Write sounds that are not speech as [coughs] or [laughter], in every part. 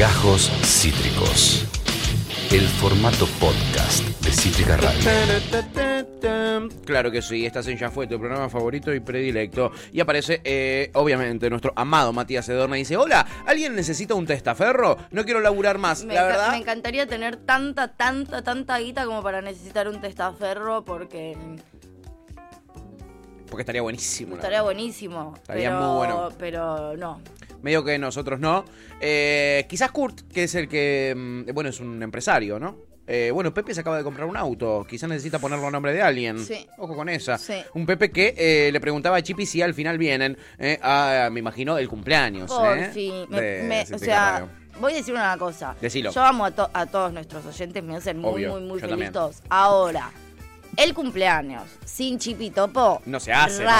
Gajos Cítricos. El formato podcast de Cítrica Radio. Claro que sí, estás en Ya Fue, tu programa favorito y predilecto. Y aparece, eh, obviamente, nuestro amado Matías Edorna y dice: Hola, ¿alguien necesita un testaferro? No quiero laburar más. Me, la verdad. me encantaría tener tanta, tanta, tanta guita como para necesitar un testaferro porque Porque estaría buenísimo. estaría buenísimo. Estaría pero, muy bueno. Pero no. Medio que nosotros no. Eh, quizás Kurt, que es el que. mm, Bueno, es un empresario, ¿no? Eh, bueno, Pepe se acaba de comprar un auto. Quizás necesita ponerlo a nombre de alguien. Sí. Ojo con esa. Sí. Un Pepe que eh, le preguntaba a Chipi si al final vienen eh, a, me imagino, el cumpleaños. Por fin. Me- de me- o sea, Radio. voy a decir una cosa. Decilo. Yo amo a, to- a todos nuestros oyentes, me hacen muy, Obvio, muy, muy feliz todos. Ahora, el cumpleaños sin chipitopo. No se hace, no se-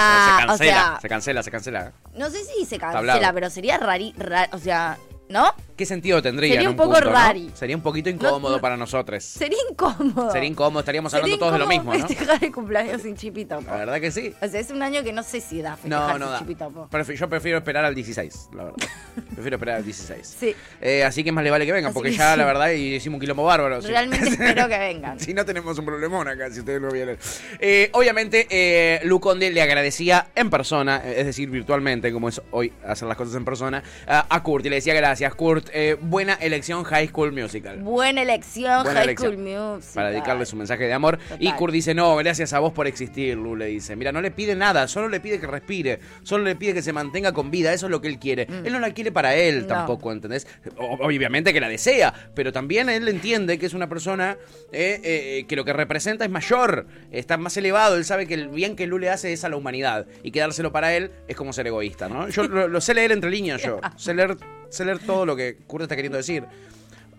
cancela, O sea, se cancela, se cancela. no sé si se cancela, pero sería rari, ra- o sea, ¿no? ¿Qué sentido tendría? Sería en un poco punto, no? Sería un poquito incómodo no. para nosotros. Sería incómodo. Sería incómodo, estaríamos hablando todos de lo mismo, ¿no? festejar el cumpleaños sin chipitopo. La verdad que sí. O sea, es un año que no sé si da festejar No, no sin da. chipitopo. Yo prefiero esperar al 16, la verdad. [laughs] prefiero esperar al 16. Sí. Eh, así que más le vale que vengan, Así porque que ya sí. la verdad hicimos un quilombo bárbaro. sí. Realmente [laughs] espero que vengan. [laughs] Si no tenemos un problemón acá, si ustedes lo vieron. Eh, obviamente, eh, Lu Conde le agradecía en persona, eh, es decir, virtualmente, como es hoy hacer las cosas en persona, a. Y le decía gracias, Kurt. eh, buena elección High School Musical. Buena elección, Buena High elección. School Music. Para dedicarle su mensaje de amor. Y. Kurt dice, no, gracias a vos por existir, Lu, le dice. Mira, no le pide nada, solo le pide que respire, solo le pide que se mantenga con vida, eso es lo que él quiere. Él no la quiere para él Mm. No. tampoco, ¿entendés? O- obviamente que la desea, pero también él entiende que es una persona eh, eh, que lo que representa es mayor, está más elevado, él sabe que el bien que Lu le hace es a la humanidad y quedárselo para él es como ser egoísta, ¿no? Yo lo, lo sé leer entre líneas yo, [laughs] sé leer, sé leer todo lo que Kurt está queriendo decir.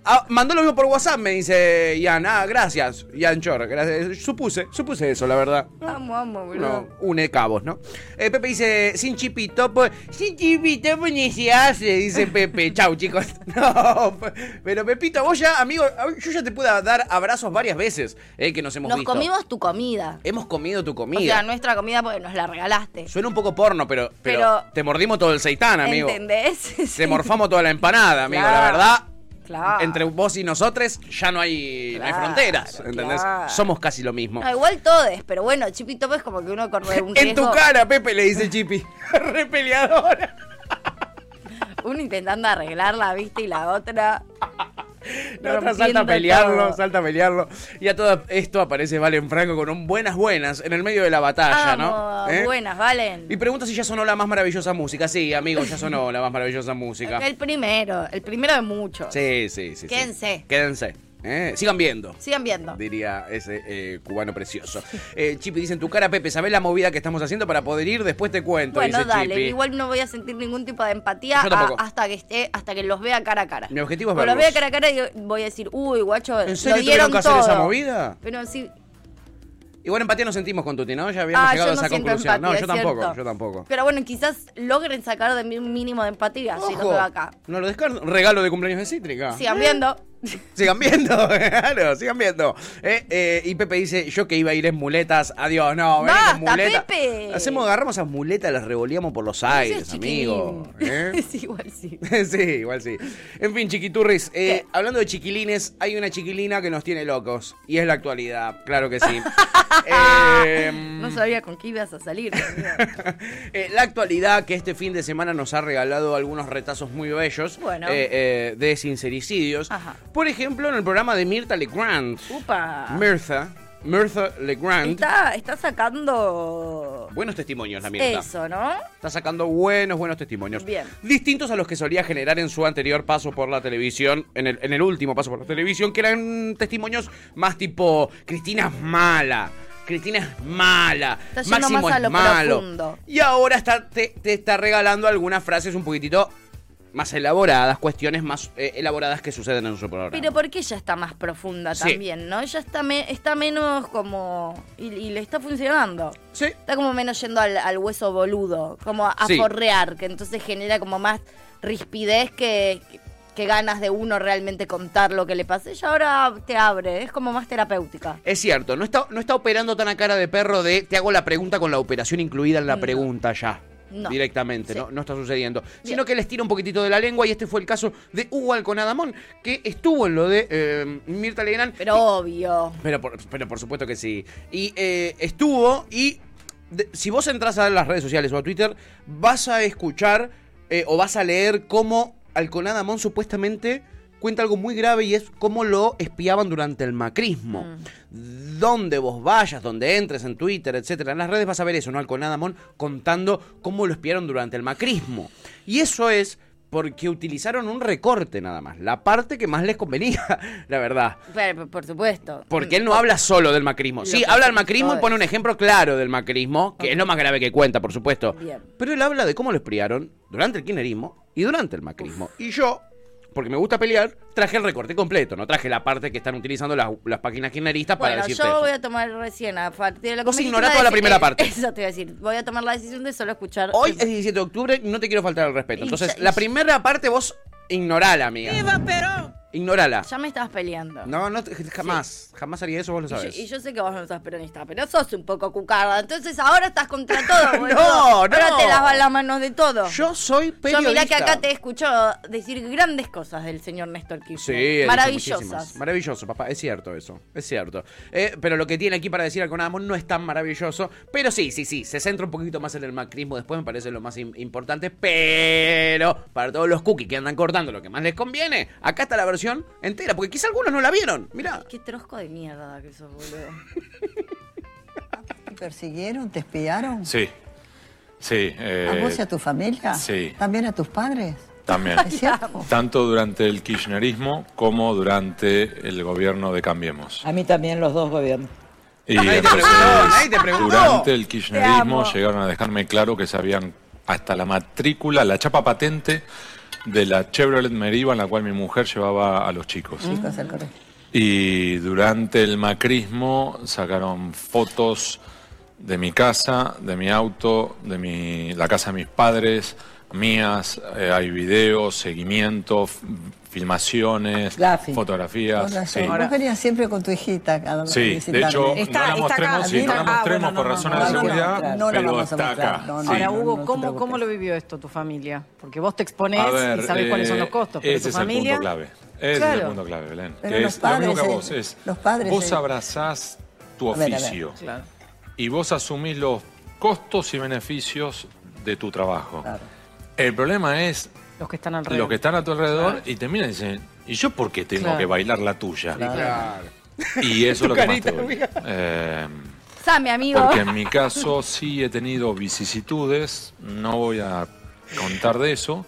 Ah, mandó lo mismo por WhatsApp, me dice Ian. Ah, gracias, Ian Chor. Gracias. Supuse, supuse eso, la verdad. Amo, amo, boludo. No, une cabos, ¿no? Eh, Pepe dice, sin chipitopo, sin chipitopo ni se hace, dice Pepe. [laughs] Chau, chicos. [laughs] No, pe- pero Pepito, vos ya, amigo, yo ya te pude dar abrazos varias veces, eh, que nos hemos Nos visto. comimos tu comida. Hemos comido tu O comida. sea, nuestra comida porque nos la regalaste. Suena un poco porno, pero, pero, Pero- te mordimos todo el seitán, amigo. ¿Entendés? [laughs] Te morfamos toda la empanada, amigo, la verdad. Claro. Entre vos y nosotros ya no hay, no hay Claro, fronteras, ¿entendés? claro. Somos casi lo mismo. No, igual todes, pero bueno, chipitopo es como que uno corre [laughs] un En tu riesgo. cara, Pepe, le dice Chipi. [laughs] [laughs] Re peleadora. Uno intentando arreglarla, ¿viste? Y la otra. La otra salta a pelearlo, todo. salta a pelearlo. Y a todo esto aparece Valen Franco con un buenas buenas en el medio de la batalla, Amo, ¿no? ¿Eh? buenas, Valen. Y pregunta si ya sonó la más maravillosa música. Sí, amigo, ya sonó la más maravillosa música. [laughs] El primero, el primero de muchos. Sí, sí, sí. sí. Quédense. ¿Eh? Sigan viendo. Sigan viendo. Diría ese eh, cubano precioso. Eh, Chipi dice en tu cara, Pepe, ¿sabés la movida que estamos haciendo para poder ir? Después te cuento. Bueno, dice dale, igual no voy a sentir ningún tipo de empatía a- hasta que esté, hasta que los vea cara a cara. Mi objetivo es Cuando los vea cara a cara y voy a decir, uy, guacho, ¿En lo serio dieron tuvieron que hacer todo. esa movida? Pero sí, Igual empatía no sentimos con Tuti, ¿no? Ya habíamos ah, llegado a no esa conclusión. empatía, no, yo tampoco, cierto. yo tampoco. Pero bueno, quizás logren sacar de mí un mínimo de empatía si Ojo, veo acá. No lo descarto. Regalo de cumpleaños de Cítrica. Sigan viendo. [laughs] Sigan viendo, [laughs] claro, sigan viendo. Eh, eh, y Pepe dice, yo que iba a ir en muletas, adiós, no, vení con. Pepe. Hacemos, agarramos esas muletas, las revoleamos por los aires, amigo. ¿eh? [laughs] sí, igual sí. sí, igual sí. En fin, chiquiturris, eh, hablando de chiquilines, hay una chiquilina que nos tiene locos. Y es la actualidad, claro que sí. Eh, No sabía con qué ibas a salir. la actualidad que este fin de semana nos ha regalado algunos retazos muy bellos Bueno. de sincericidios. Ajá. Por ejemplo, en el programa de Mirta Legrand. Upa. Mirtha, Mirtha Legrand. Está, está sacando Buenos testimonios, la Mirta. eso, ¿no? Está sacando buenos, buenos testimonios. Bien. Distintos a los que solía generar en su anterior paso por la televisión, en el, en el último paso por la televisión, que eran testimonios más tipo, Cristina es mala. Cristina es mala. Está Máximo más a es lo malo. profundo. Y ahora está, te, te está regalando algunas frases un poquitito más elaboradas, cuestiones más eh, elaboradas que suceden en su programa. Pero porque ella está más profunda Sí. también, ¿no? Ella está, me- está menos como... Y, y le está funcionando. sí. Está como menos yendo al, al hueso boludo, como a, Sí. forrear, que entonces genera como más rispidez que, que ganas de uno realmente contar lo que le pasa. Ella ahora te abre, es como más terapéutica. Es cierto, no está, no está operando tan a cara de perro de te hago la pregunta con la operación incluida en la No. pregunta ya. No. directamente, Sí. ¿no? No está sucediendo. Sino que les tira un poquitito de la lengua y este fue el caso de Hugo Alconadamón, que estuvo en lo de eh, Mirta Legrand. Pero obvio. Pero por, pero por supuesto que sí. Y eh, estuvo y de- si vos entras a las redes sociales o a Twitter, vas a escuchar eh, o vas a leer cómo Alconada Mon supuestamente cuenta algo muy grave y es cómo lo espiaban durante el macrismo. Donde vos vayas, donde entres en Twitter, etcétera, en las redes vas a ver eso, ¿no? Alconada Mon contando cómo lo espiaron durante el macrismo. Y eso es porque utilizaron un recorte nada más, la parte que más les convenía, [laughs] la verdad. Pero, por supuesto. Porque él no habla solo del macrismo. Sí, habla del macrismo y pone un ejemplo claro del macrismo, que es lo más grave que cuenta, por supuesto. Bien. Pero él habla de cómo lo espriaron durante el kirchnerismo y durante el macrismo. Y yo, porque me gusta pelear, traje el recorte completo, no traje la parte que están utilizando las, las páginas kirchneristas para Bueno, decirte yo eso. voy a tomar recién a partir de la Vos ignorá toda la primera parte. [laughs] Eso te iba a decir. Voy a tomar la decisión de solo escuchar. Hoy es 17 de octubre no te quiero faltar el respeto. Entonces, la primera parte vos ignorala, amiga. Ignorala. Ya me estabas peleando. No, no, jamás. Jamás haría eso, vos lo Y yo, sabes. y yo sé que vos no sos peronista, pero sos un poco cucarda. Entonces ahora estás contra todo, [laughs] boludo. No, no. Ahora te lavas las manos de todo. Yo soy Yo periodista. mirá que acá te he escuchado decir grandes cosas del señor Néstor Kirchner. Sí, Maravillosas. Maravilloso, papá. Es cierto eso. Es cierto. Eh, pero lo que tiene aquí para decir Alconadamón no es tan maravilloso. Pero sí, sí, sí. Se centra un poquito más en el macrismo. Después me parece lo más im- importante. Pero para todos los cookies que andan cortando lo que más les conviene, acá está la versión entera. Porque quizá algunos no la vieron. Mirá. Qué trosco de mierda que sos, boludo. ¿Te persiguieron? ¿Te espiaron? Sí. Sí. eh, ¿A vos y a tu familia? sí. ¿También a tus padres? También. ¿Es cierto? Tanto durante el kirchnerismo como durante el gobierno de Cambiemos. A mí también los dos gobiernos. Y te entonces, te preguntó. durante el kirchnerismo llegaron a dejarme claro que sabían hasta la matrícula, la chapa patente de la Chevrolet Meriva en la cual mi mujer llevaba a los chicos. Chicos, al colegio. Y durante el macrismo sacaron fotos de mi casa, de mi auto, de mi, la casa de mis padres, mías, eh, hay videos, seguimiento, f- filmaciones, fotografías. Con sí. Vos venías siempre con tu hijita a Sí, de hecho, Está- no la mostremos, acá, sí, no la acá. Ah, mostremos bueno, por no, razones no, de seguridad, no, pero vamos a está mostrar, acá. no, no. sí. Ahora, Hugo, ¿cómo. ¿cómo lo vivió esto tu familia? Porque vos te exponés ver, y sabés cuáles son los eh, costos, pero ese tu es familia... el punto clave. Ese es el punto clave, Belén. Pero que los es lo mismo que padres, vos eh, es. los padres, vos eh, abrazás tu oficio y vos asumís los costos y beneficios de tu trabajo. El problema es Los que están alrededor. los que están a tu alrededor y te miran y dicen, ¿y yo por qué tengo Claro. que bailar la tuya? Claro. Y eso es lo que más te duele. Eh, Same, amigo. porque en mi caso sí he tenido vicisitudes, no voy a contar de eso,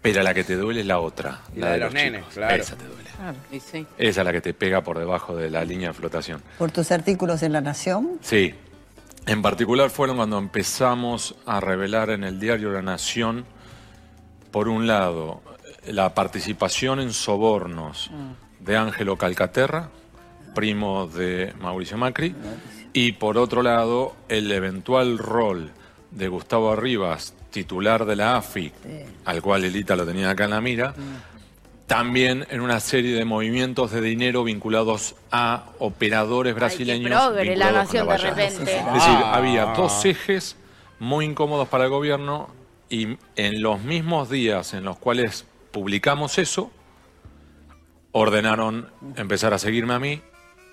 pero la que te duele es la otra, Y la, la de de los, los nenes, chicos. claro. Esa te duele. Claro, y sí. Esa es la que te pega por debajo de la línea de flotación. Por tus artículos en La Nación. Sí. En particular fueron cuando empezamos a revelar en el diario La Nación, por un lado, la participación en sobornos de Ángelo Calcaterra, primo de Mauricio Macri, y por otro lado, el eventual rol de Gustavo Arribas, titular de la AFI, al cual Elita lo tenía acá en la mira, también en una serie de movimientos de dinero vinculados a operadores brasileños. progre la de repente. Es decir, Ah. había dos ejes muy incómodos para el gobierno y en los mismos días en los cuales publicamos eso, ordenaron empezar a seguirme a mí.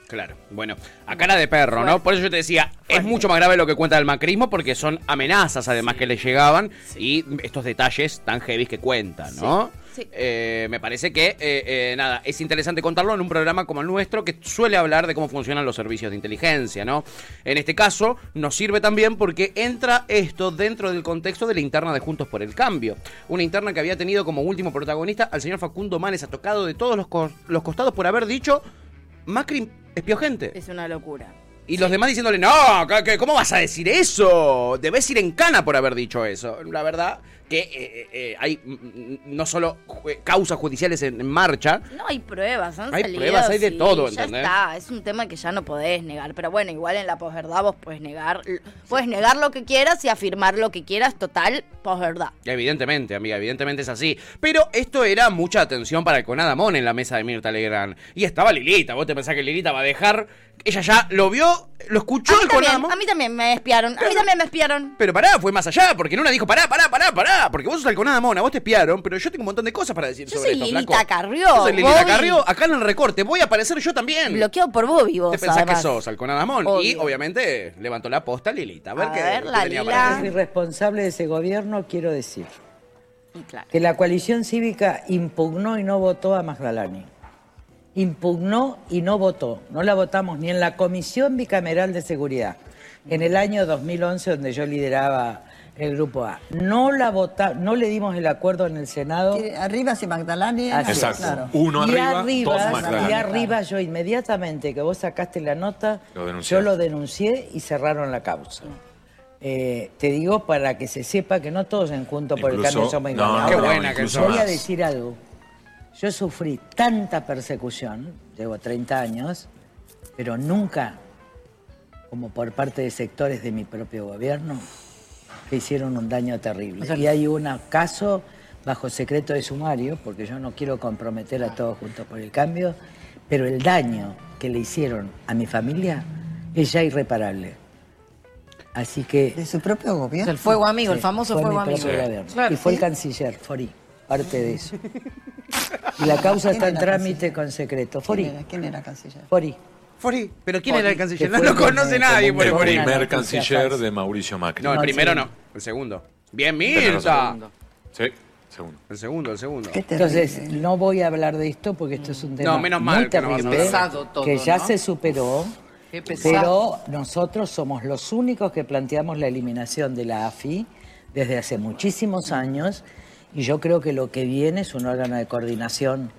Claro, bueno, a cara de perro, ¿no? Por eso yo te decía, es mucho más grave lo que cuenta el macrismo porque son amenazas además que le llegaban y estos detalles tan heavy que cuentan, ¿no? Sí, sí. Eh, me parece que, eh, eh, nada, es interesante contarlo en un programa como el nuestro que suele hablar de cómo funcionan los servicios de inteligencia, ¿no? En este caso nos sirve también porque entra esto dentro del contexto de la interna de Juntos por el Cambio. Una interna que había tenido como último protagonista al señor Facundo Manes, ha tocado de todos los, cos- los costados por haber dicho Macri espió gente. Es una locura. Y los demás diciéndole, no, ¿qué- qué- ¿cómo vas a decir eso? Debes ir en cana por haber dicho eso. La verdad que eh, eh, eh, hay mm, mm, no solo causas judiciales en, en marcha, No hay pruebas, han Hay salido, pruebas, hay de sí, todo, ya ¿entendés? está, es un tema que ya no podés negar, pero bueno, igual en la posverdad vos puedes negar, puedes negar lo que quieras y afirmar lo que quieras, total, posverdad. Evidentemente, amiga, evidentemente es así. Pero esto era mucha atención para el Conadamón en la mesa de Mirta Legrand. Y estaba Lilita. ¿Vos te pensás que Lilita va a dejar? Ella ya lo vio, lo escuchó el Conadamón. a mí también me espiaron, a mí también me espiaron. Pero pará, fue más allá, porque en una dijo, pará, pará, pará, pará, porque vos sos el Conadamón, a vos te espiaron, pero yo tengo un montón de cosas para decir Yo sobre soy esto, Lilita flaco. Carrió, Yo soy Lilita Bobby. Carrió, acá en el recorte, voy a aparecer yo también. Bloqueado por Bobby vos, ¿Te pensás además. que sos al Conadamón? Y obviamente levantó la posta Lilita. A ver A qué, ver, qué la tenía Lila. para Es decir. responsable de ese gobierno, quiero decir Y claro. que la coalición cívica impugnó y no votó a Magdalani. Impugnó y no votó. No la votamos ni en la Comisión Bicameral de Seguridad, en el año 2011, donde yo lideraba el Grupo A. No la vota, no le dimos el acuerdo en el Senado. Arriba si Magdalani. Así es. Exacto. Claro. Uno y arriba, arriba, dos Magdalena. y arriba yo inmediatamente que vos sacaste la nota, Lo yo lo denuncié y cerraron la causa. Eh, te digo para que se sepa que no todos en Junto por el Cambio somos no, iguales. no, Qué buena que. Voy a decir algo. Yo sufrí tanta persecución, llevo 30 años, pero nunca, como por parte de sectores de mi propio gobierno, que hicieron un daño terrible. Y hay un caso bajo secreto de sumario, porque yo no quiero comprometer a todos juntos por el cambio, pero el daño que le hicieron a mi familia es ya irreparable. Así que... De su propio gobierno. El fuego amigo, el famoso fue fuego mi amigo. propio gobierno. Claro, y fue sí. el canciller, Fori, parte de eso. [laughs] Y la causa ¿Quién está en trámite canciller? con secreto. ¿Quién Fori, era, ¿Quién era canciller? Fori. Fori. ¿Pero quién Fori, era el canciller? No lo conoce nadie por El Fori. primer canciller de Mauricio Macri. No, el primero no. El segundo. Bien, Mirta. Sí, segundo. El segundo, el segundo. Entonces, no voy a hablar de esto porque esto es un tema No, menos mal muy que no vas a terrible, hablar. Pesado todo, que ya ¿no? se superó. Qué pesado. Pero nosotros somos los únicos que planteamos la eliminación de la AFI desde hace muchísimos años y yo creo que lo que viene es un órgano de coordinación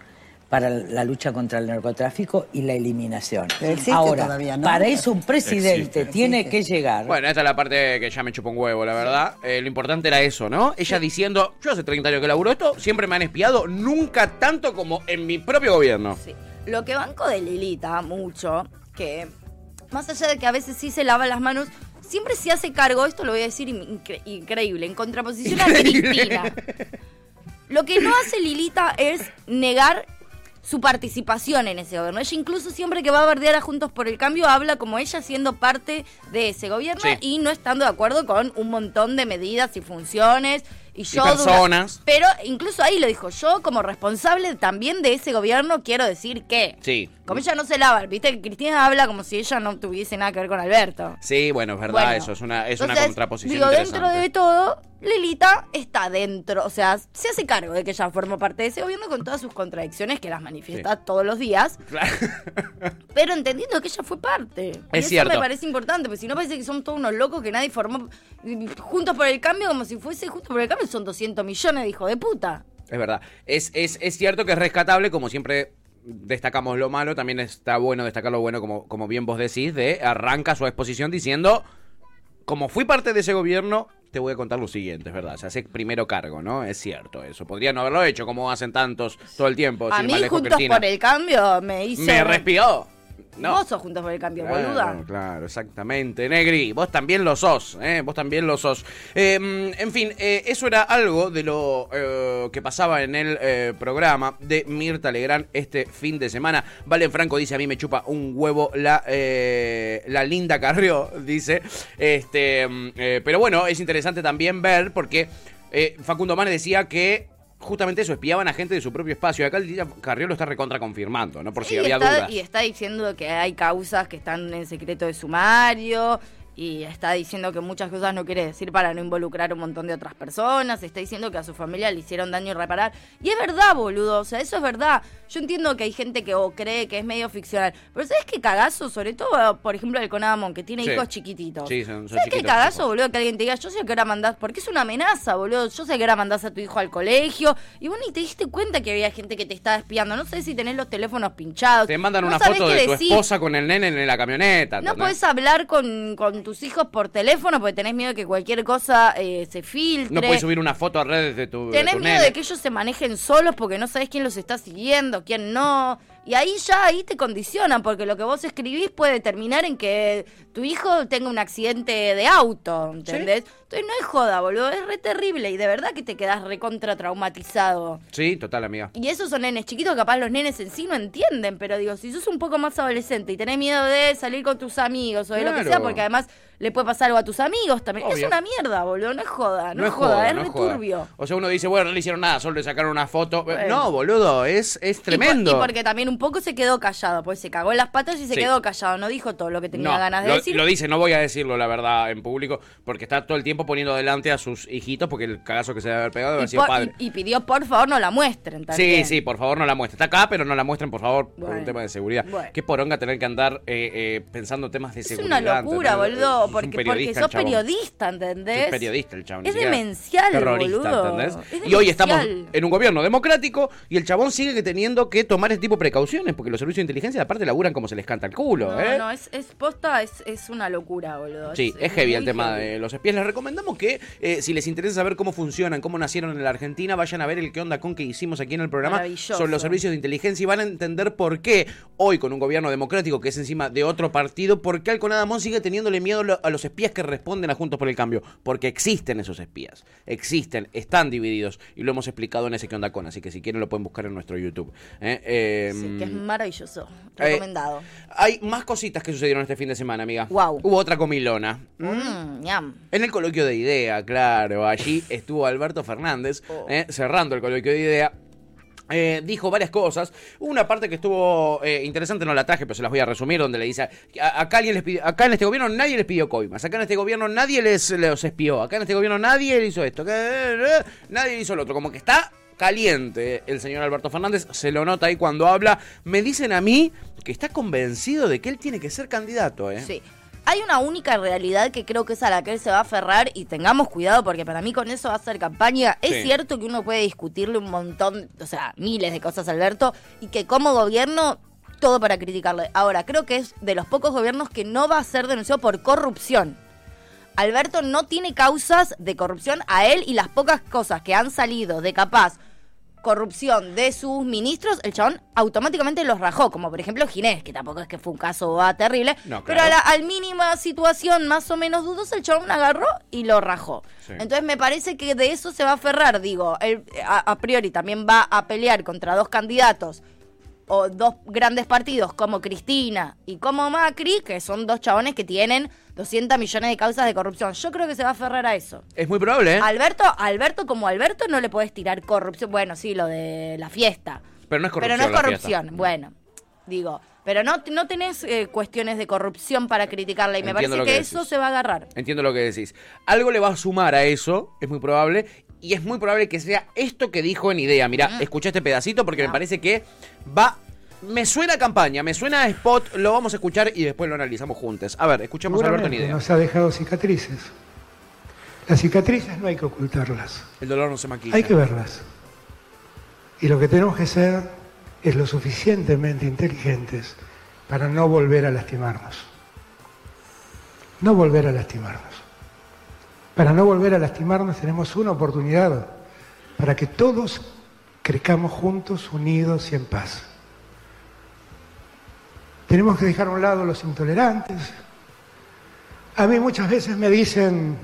para la lucha contra el narcotráfico y la eliminación. Pero existe Ahora, todavía, ¿no? para eso un presidente Existe. tiene Existe. que llegar. Bueno, esta es la parte que ya me chupó un huevo, la verdad. Eh, lo importante era eso, ¿no? Ella diciendo, yo hace 30 años que laburo esto, siempre me han espiado, nunca tanto como en mi propio gobierno. Sí. Lo que banco de Lilita mucho, que más allá de que a veces sí se lava las manos, siempre se hace cargo, esto lo voy a decir incre- increíble, en contraposición a Cristina. [laughs] Lo que no hace Lilita es negar su participación en ese gobierno. Ella incluso siempre que va a bardear a Juntos por el Cambio habla como ella siendo parte de ese gobierno Sí. y no estando de acuerdo con un montón de medidas y funciones. Y yo dura- personas. pero incluso ahí lo dijo, yo como responsable también de ese gobierno quiero decir que... Sí. Como ella no se lava, viste que Cristina habla como si ella no tuviese nada que ver con Alberto. Sí, bueno, es verdad, Bueno, eso es una, es una entonces, contraposición Digo, dentro de todo, Lilita está dentro, o sea, se hace cargo de que ella forma parte de ese gobierno con todas sus contradicciones que las manifiesta todos los días, Claro. [laughs] pero entendiendo que ella fue parte. y Es eso cierto. me parece importante, porque si no parece que son todos unos locos que nadie formó juntos por el cambio, como si fuese juntos por el cambio, son 200 millones de hijos de puta. Es verdad. Es, es, es cierto que es rescatable, como siempre destacamos lo malo, también está bueno destacar lo bueno, como, como bien vos decís, de arranca su exposición diciendo, como fui parte de ese gobierno, te voy a contar lo siguiente, es verdad. Se hace primero cargo, ¿no? Es cierto eso. Podría no haberlo hecho como hacen tantos todo el tiempo. A mí, juntos Cristina. por el cambio, me hizo... Me respió. No. Vos sos juntos por el cambio, Claro, boluda. Claro, exactamente. Negri, vos también lo sos, ¿eh? Vos también lo sos. Eh, mm, en fin, eh, eso era algo de lo eh, que pasaba en el programa de Mirta Legrand este fin de semana. Valen Franco dice, a mí me chupa un huevo la, la linda Carrió, [laughs] dice. Este, eh, pero bueno, es interesante también ver porque Facundo Manes decía que... Justamente eso, espiaban a gente de su propio espacio. Y acá el día Carrió lo está recontra confirmando, ¿no? Por si y, había está, dudas. y está diciendo que hay causas que están en secreto de sumario. Y está diciendo que muchas cosas no quiere decir para no involucrar un montón de otras personas. Está diciendo que a su familia le hicieron daño irreparar. Y es verdad, boludo. O sea, eso es verdad. Yo entiendo que hay gente que o cree que es medio ficcional. Pero ¿sabes qué cagazo? Sobre todo, por ejemplo, el Conadamón, que tiene Sí. hijos chiquititos. Sí, son- son ¿Sabes qué cagazo, boludo? Que alguien te diga, yo sé que ahora mandás. Porque es una amenaza, boludo. Yo sé que ahora mandás a tu hijo al colegio. Y vos ni te diste cuenta que había gente que te estaba espiando. No sé si tenés los teléfonos pinchados. Te mandan No una foto de tu esposa con el nene en la camioneta. No podés hablar con, con tus hijos por teléfono porque tenés miedo de que cualquier cosa eh, se filtre. No puedes subir una foto a redes de tu. de Tenés tu miedo nene. de que ellos se manejen solos porque no sabés quién los está siguiendo, quién no. Y ahí ya, ahí te condicionan, porque lo que vos escribís puede terminar en que tu hijo tenga un accidente de auto, ¿entendés? Entonces no es joda, boludo, es re terrible y de verdad que te quedás recontra traumatizado. Sí, total, amiga. Y esos son nenes chiquitos, capaz los nenes en sí no entienden, pero digo, si sos un poco más adolescente y tenés miedo de salir con tus amigos o de lo que sea, porque además le puede pasar algo a tus amigos también. Es una mierda, boludo, no es joda, no, es joda, es no re joda. turbio. O sea, uno dice, bueno, no le hicieron nada, solo le sacaron una foto. Bueno. No, boludo, es, es tremendo. Y, por- y porque también un poco se quedó callado, pues se cagó en las patas y se Sí. quedó callado, no dijo todo lo que tenía No, ganas de lo, decir. lo dice, no voy a decirlo la verdad en público, porque está todo el tiempo poniendo delante a sus hijitos, porque el cagazo que se debe haber pegado debe haber sido por- padre. y- y pidió por favor no la muestren Sí, también. sí, por favor no la muestren. Está acá, pero no la muestren, por favor, por un tema de seguridad. Bueno. Qué poronga tener que andar eh, eh, pensando temas de Es seguridad. una locura, boludo, Porque, porque sos periodista, ¿entendés? Es periodista el chabón. Es demencial, terrorista, boludo. ¿entendés? Es Y hoy estamos en un gobierno democrático y el chabón sigue que teniendo que tomar ese tipo de precauciones porque los servicios de inteligencia aparte laburan como se les canta el culo, No, ¿eh? no, es, es posta, es, es una locura, boludo. Sí, es heavy el tema heavy. de los espías. Les recomendamos que, eh, si les interesa saber cómo funcionan, cómo nacieron en la Argentina, vayan a ver el qué onda con que hicimos aquí en el programa sobre los servicios de inteligencia y van a entender por qué hoy, con un gobierno democrático que es encima de otro partido, por qué Alconada Mon sigue teniéndole miedo lo- a los espías que responden a Juntos por el Cambio. Porque existen esos espías. Existen, están divididos y lo hemos explicado en ese qué onda con. Así que si quieren lo pueden buscar en nuestro YouTube. ¿eh? Eh, Sí, que es maravilloso. eh, Recomendado. hay más cositas que sucedieron este fin de semana, amiga. Guau. Hubo otra comilona. Mm, ñam. En el coloquio de idea, claro, allí estuvo Alberto Fernández Oh. eh, cerrando el coloquio de idea. Eh, dijo varias cosas. Una parte que estuvo eh, interesante, no la traje, pero se las voy a resumir, donde le dice, "A- acá, alguien les pidió- acá en este gobierno nadie les pidió coimas, acá en este gobierno nadie les los espió, acá en este gobierno nadie hizo esto, que, eh, nadie hizo lo otro, como que está caliente el señor Alberto Fernández, se lo nota ahí cuando habla. Me dicen a mí que está convencido de que él tiene que ser candidato, ¿eh? Sí. Hay una única realidad que creo que es a la que él se va a aferrar y tengamos cuidado porque para mí con eso va a ser campaña. Es cierto que uno puede discutirle un montón, o sea, miles de cosas a Alberto y que como gobierno todo para criticarle. Ahora, creo que es de los pocos gobiernos que no va a ser denunciado por corrupción. Alberto no tiene causas de corrupción a él y las pocas cosas que han salido de capaz corrupción de sus ministros, el chabón automáticamente los rajó, como por ejemplo Ginés, que tampoco es que fue un caso ah, terrible, No, pero a la al mínima situación más o menos dudosa, el chabón agarró y lo rajó. Sí. Entonces me parece que de eso se va a aferrar, digo, él a, a priori también va a pelear contra dos candidatos o dos grandes partidos como Cristina y como Macri, que son dos chabones que tienen 200 millones de causas de corrupción. Yo creo que se va a aferrar a eso. Es muy probable, ¿eh? Alberto, Alberto como Alberto no le puedes tirar corrupción. Bueno, sí, lo de la fiesta. Pero no es corrupción. Pero no es corrupción. Bueno, digo, pero no, no tenés eh, cuestiones de corrupción para criticarla y me parece que, que eso se va a agarrar. Entiendo lo que decís. Algo le va a sumar a eso, es muy probable. Y es muy probable que sea esto que dijo en idea. Mirá, escucha este pedacito porque me Ah. parece que va. Me suena a campaña, me suena a spot, lo vamos a escuchar y después lo analizamos juntos. A ver, escuchemos a Alberto en idea. nos ha dejado cicatrices. Las cicatrices no hay que ocultarlas, El dolor no se maquilla. hay que verlas. Y lo que tenemos que ser es lo suficientemente inteligentes para no volver a lastimarnos. No volver a lastimarnos. Para no volver a lastimarnos tenemos una oportunidad para que todos crezcamos juntos, unidos y en paz. Tenemos que dejar a un lado los intolerantes. A mí muchas veces me dicen,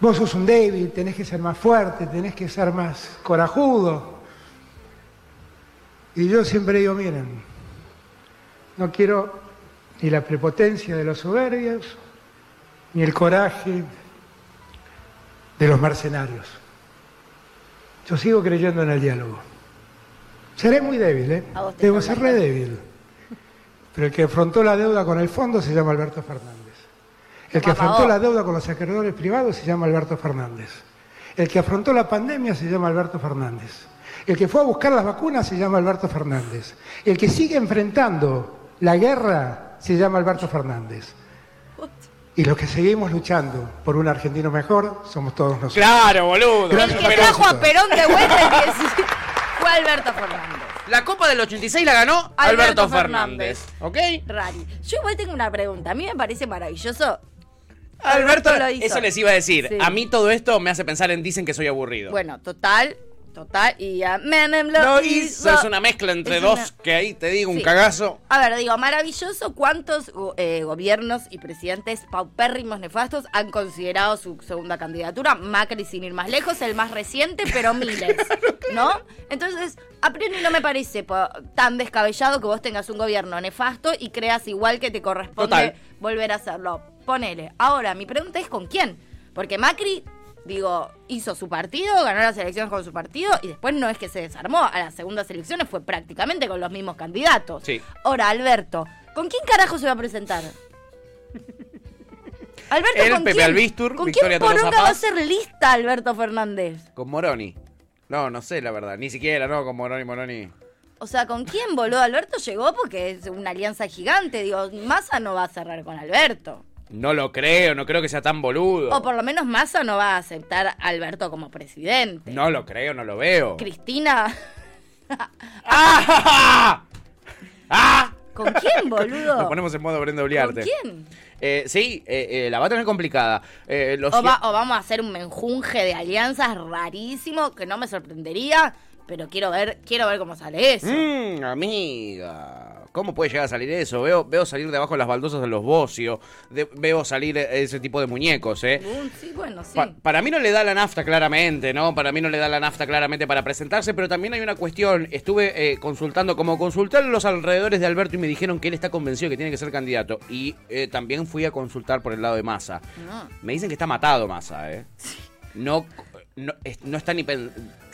vos sos un débil, tenés que ser más fuerte, tenés que ser más corajudo. Y yo siempre digo, miren, no quiero ni la prepotencia de los soberbios, ni el coraje de los mercenarios. Yo sigo creyendo en el diálogo. Seré muy débil, ¿eh? Debo ser re débil. Pero el que afrontó la deuda con el fondo se llama Alberto Fernández. El que afrontó la deuda con los acreedores privados se llama Alberto Fernández. El que afrontó la pandemia se llama Alberto Fernández. El que fue a buscar las vacunas se llama Alberto Fernández. El que sigue enfrentando la guerra se llama Alberto Fernández. Y los que seguimos luchando por un argentino mejor somos todos nosotros. Claro, boludo. Gracias El que trajo a. Perón de vuelta el que sí, [laughs] fue Alberto Fernández. La Copa del 86 la ganó Alberto Alberto, Fernández. ¿Ok? Rari. Yo igual tengo una pregunta. A mí me parece maravilloso. Alberto, lo hizo. eso les iba a decir. Sí. A mí todo esto me hace pensar en dicen que soy aburrido. Bueno, total, total. Y a Menem lo, Lo hizo. hizo, es una mezcla entre Es dos una- que ahí te digo, un cagazo. A ver, digo, maravilloso cuántos eh, gobiernos y presidentes paupérrimos nefastos han considerado su segunda candidatura. Macri, sin ir más lejos, el más reciente, pero [laughs] miles, ¿no? Entonces, a priori no me parece po- tan descabellado que vos tengas un gobierno nefasto y creas igual que te corresponde Total. volver a hacerlo. Ponele. Ahora, mi pregunta es ¿con quién? Porque Macri, digo, hizo su partido, ganó las elecciones con su partido y después no es que se desarmó. A las segundas elecciones fue prácticamente con los mismos candidatos. Sí. Ahora, Alberto, ¿con quién carajo se va a presentar? Alberto, Él, ¿con Pepe quién? Albistur, ¿Con Victoria quién Tolosa poronga va a Paz? ser lista Alberto Fernández? Con Moroni. No, no sé la verdad. Ni siquiera, no, con Moroni, Moroni. O sea, ¿con quién, boludo? Alberto llegó porque es una alianza gigante. Digo, Massa no va a cerrar con Alberto. No lo creo, no creo que sea tan boludo. O por lo menos Massa no va a aceptar a Alberto como presidente. No lo creo, no lo veo. Cristina. [laughs] ¡Ah! ¡Ah! ¿Con quién, [laughs] boludo? Nos ponemos en modo Brenda ¿Con Uliarte. quién? Eh, sí, eh, eh, la va a tener complicada. Eh, O, cier- va- o vamos a hacer un menjunje de alianzas rarísimo que no me sorprendería, pero quiero ver, quiero ver cómo sale eso. Mm, amiga. ¿Cómo puede llegar a salir eso? Veo, veo salir debajo las baldosas de los Bocio. de- veo salir eh, ese tipo de muñecos, ¿eh? Mm, sí, bueno, sí. Pa- para mí no le da la nafta claramente, ¿no? Para mí no le da la nafta claramente para presentarse, pero también hay una cuestión. Estuve eh, consultando, como consultar los alrededores de Alberto y me dijeron que él está convencido que tiene que ser candidato. Y eh, también fui a consultar por el lado de Massa. No. Me dicen que está matado Massa, ¿eh? No, no, no está ni...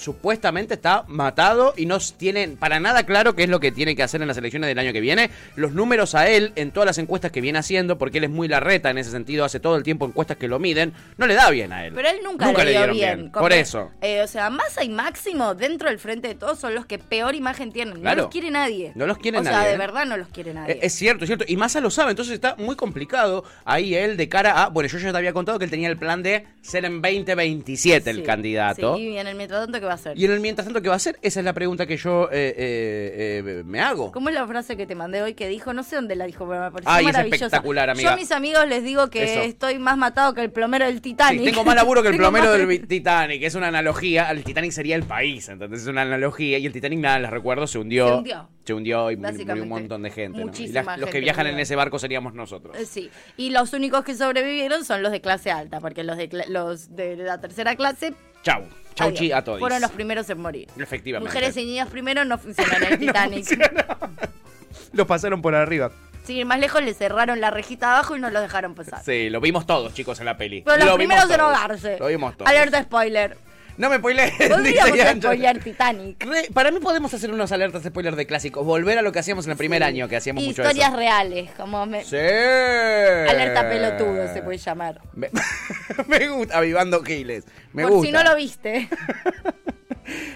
Supuestamente está matado y no tiene para nada claro qué es lo que tiene que hacer en las elecciones del año que viene. Los números a él, en todas las encuestas que viene haciendo, porque él es muy larreta en ese sentido, hace todo el tiempo encuestas que lo miden, no le da bien a él. Pero él nunca, le dio dieron bien. Por eso. Eh, o sea, Massa y Máximo dentro del frente de todos son los que peor imagen tienen. Claro. No los quiere nadie. No los quiere o sea, nadie, de ¿eh? verdad no los quiere nadie. Es cierto, es cierto. Y Massa lo sabe, entonces está muy complicado ahí él de cara a... Bueno, yo ya te había contado que él tenía el plan de ser en 2027 el candidato. Sí, y en el mientras tanto, ¿qué va a hacer? Y en el mientras tanto, ¿qué va a hacer? Esa es la pregunta que yo eh, eh, eh, me hago. ¿Cómo es la frase que te mandé hoy que dijo? No sé dónde la dijo, pero me pareció Ay, es maravillosa. espectacular, amiga. Yo a mis amigos les digo que Eso. estoy más matado que el plomero del Sí, Titanic. tengo más laburo que el [laughs] plomero más- del Titanic. Es una analogía. El Titanic sería el país, entonces es una analogía. Y el Titanic, nada, les recuerdo, se hundió. Se hundió. Se hundió y murió un montón de gente. ¿no? Y los que viajan en ese barco seríamos nosotros. Sí, y los únicos que sobrevivieron son los de clase alta, porque los de, los de la tercera clase Chau. Chau, adiós, chi a todos. fueron los primeros en morir. Efectivamente. Mujeres y niños primero no funcionan en [laughs] el Titanic. Los pasaron por arriba. Sin ir más lejos, le cerraron la rejita abajo y no los dejaron pasar. Sí, lo vimos todos, chicos, en la peli. Pero los Lo vimos primeros en todos. ahogarse. Lo vimos todos. Alerta spoiler. No me spoilees. [laughs] Podríamos spoilear Titanic. Re- Para mí podemos hacer unos alertas spoiler de clásicos. Volver a lo que hacíamos en el primer año, que hacíamos mucho Historias reales, como me- Sí. alerta pelotudo se puede llamar. Me, [laughs] me gusta, avivando giles. Me Por gusta. si no lo viste. [laughs]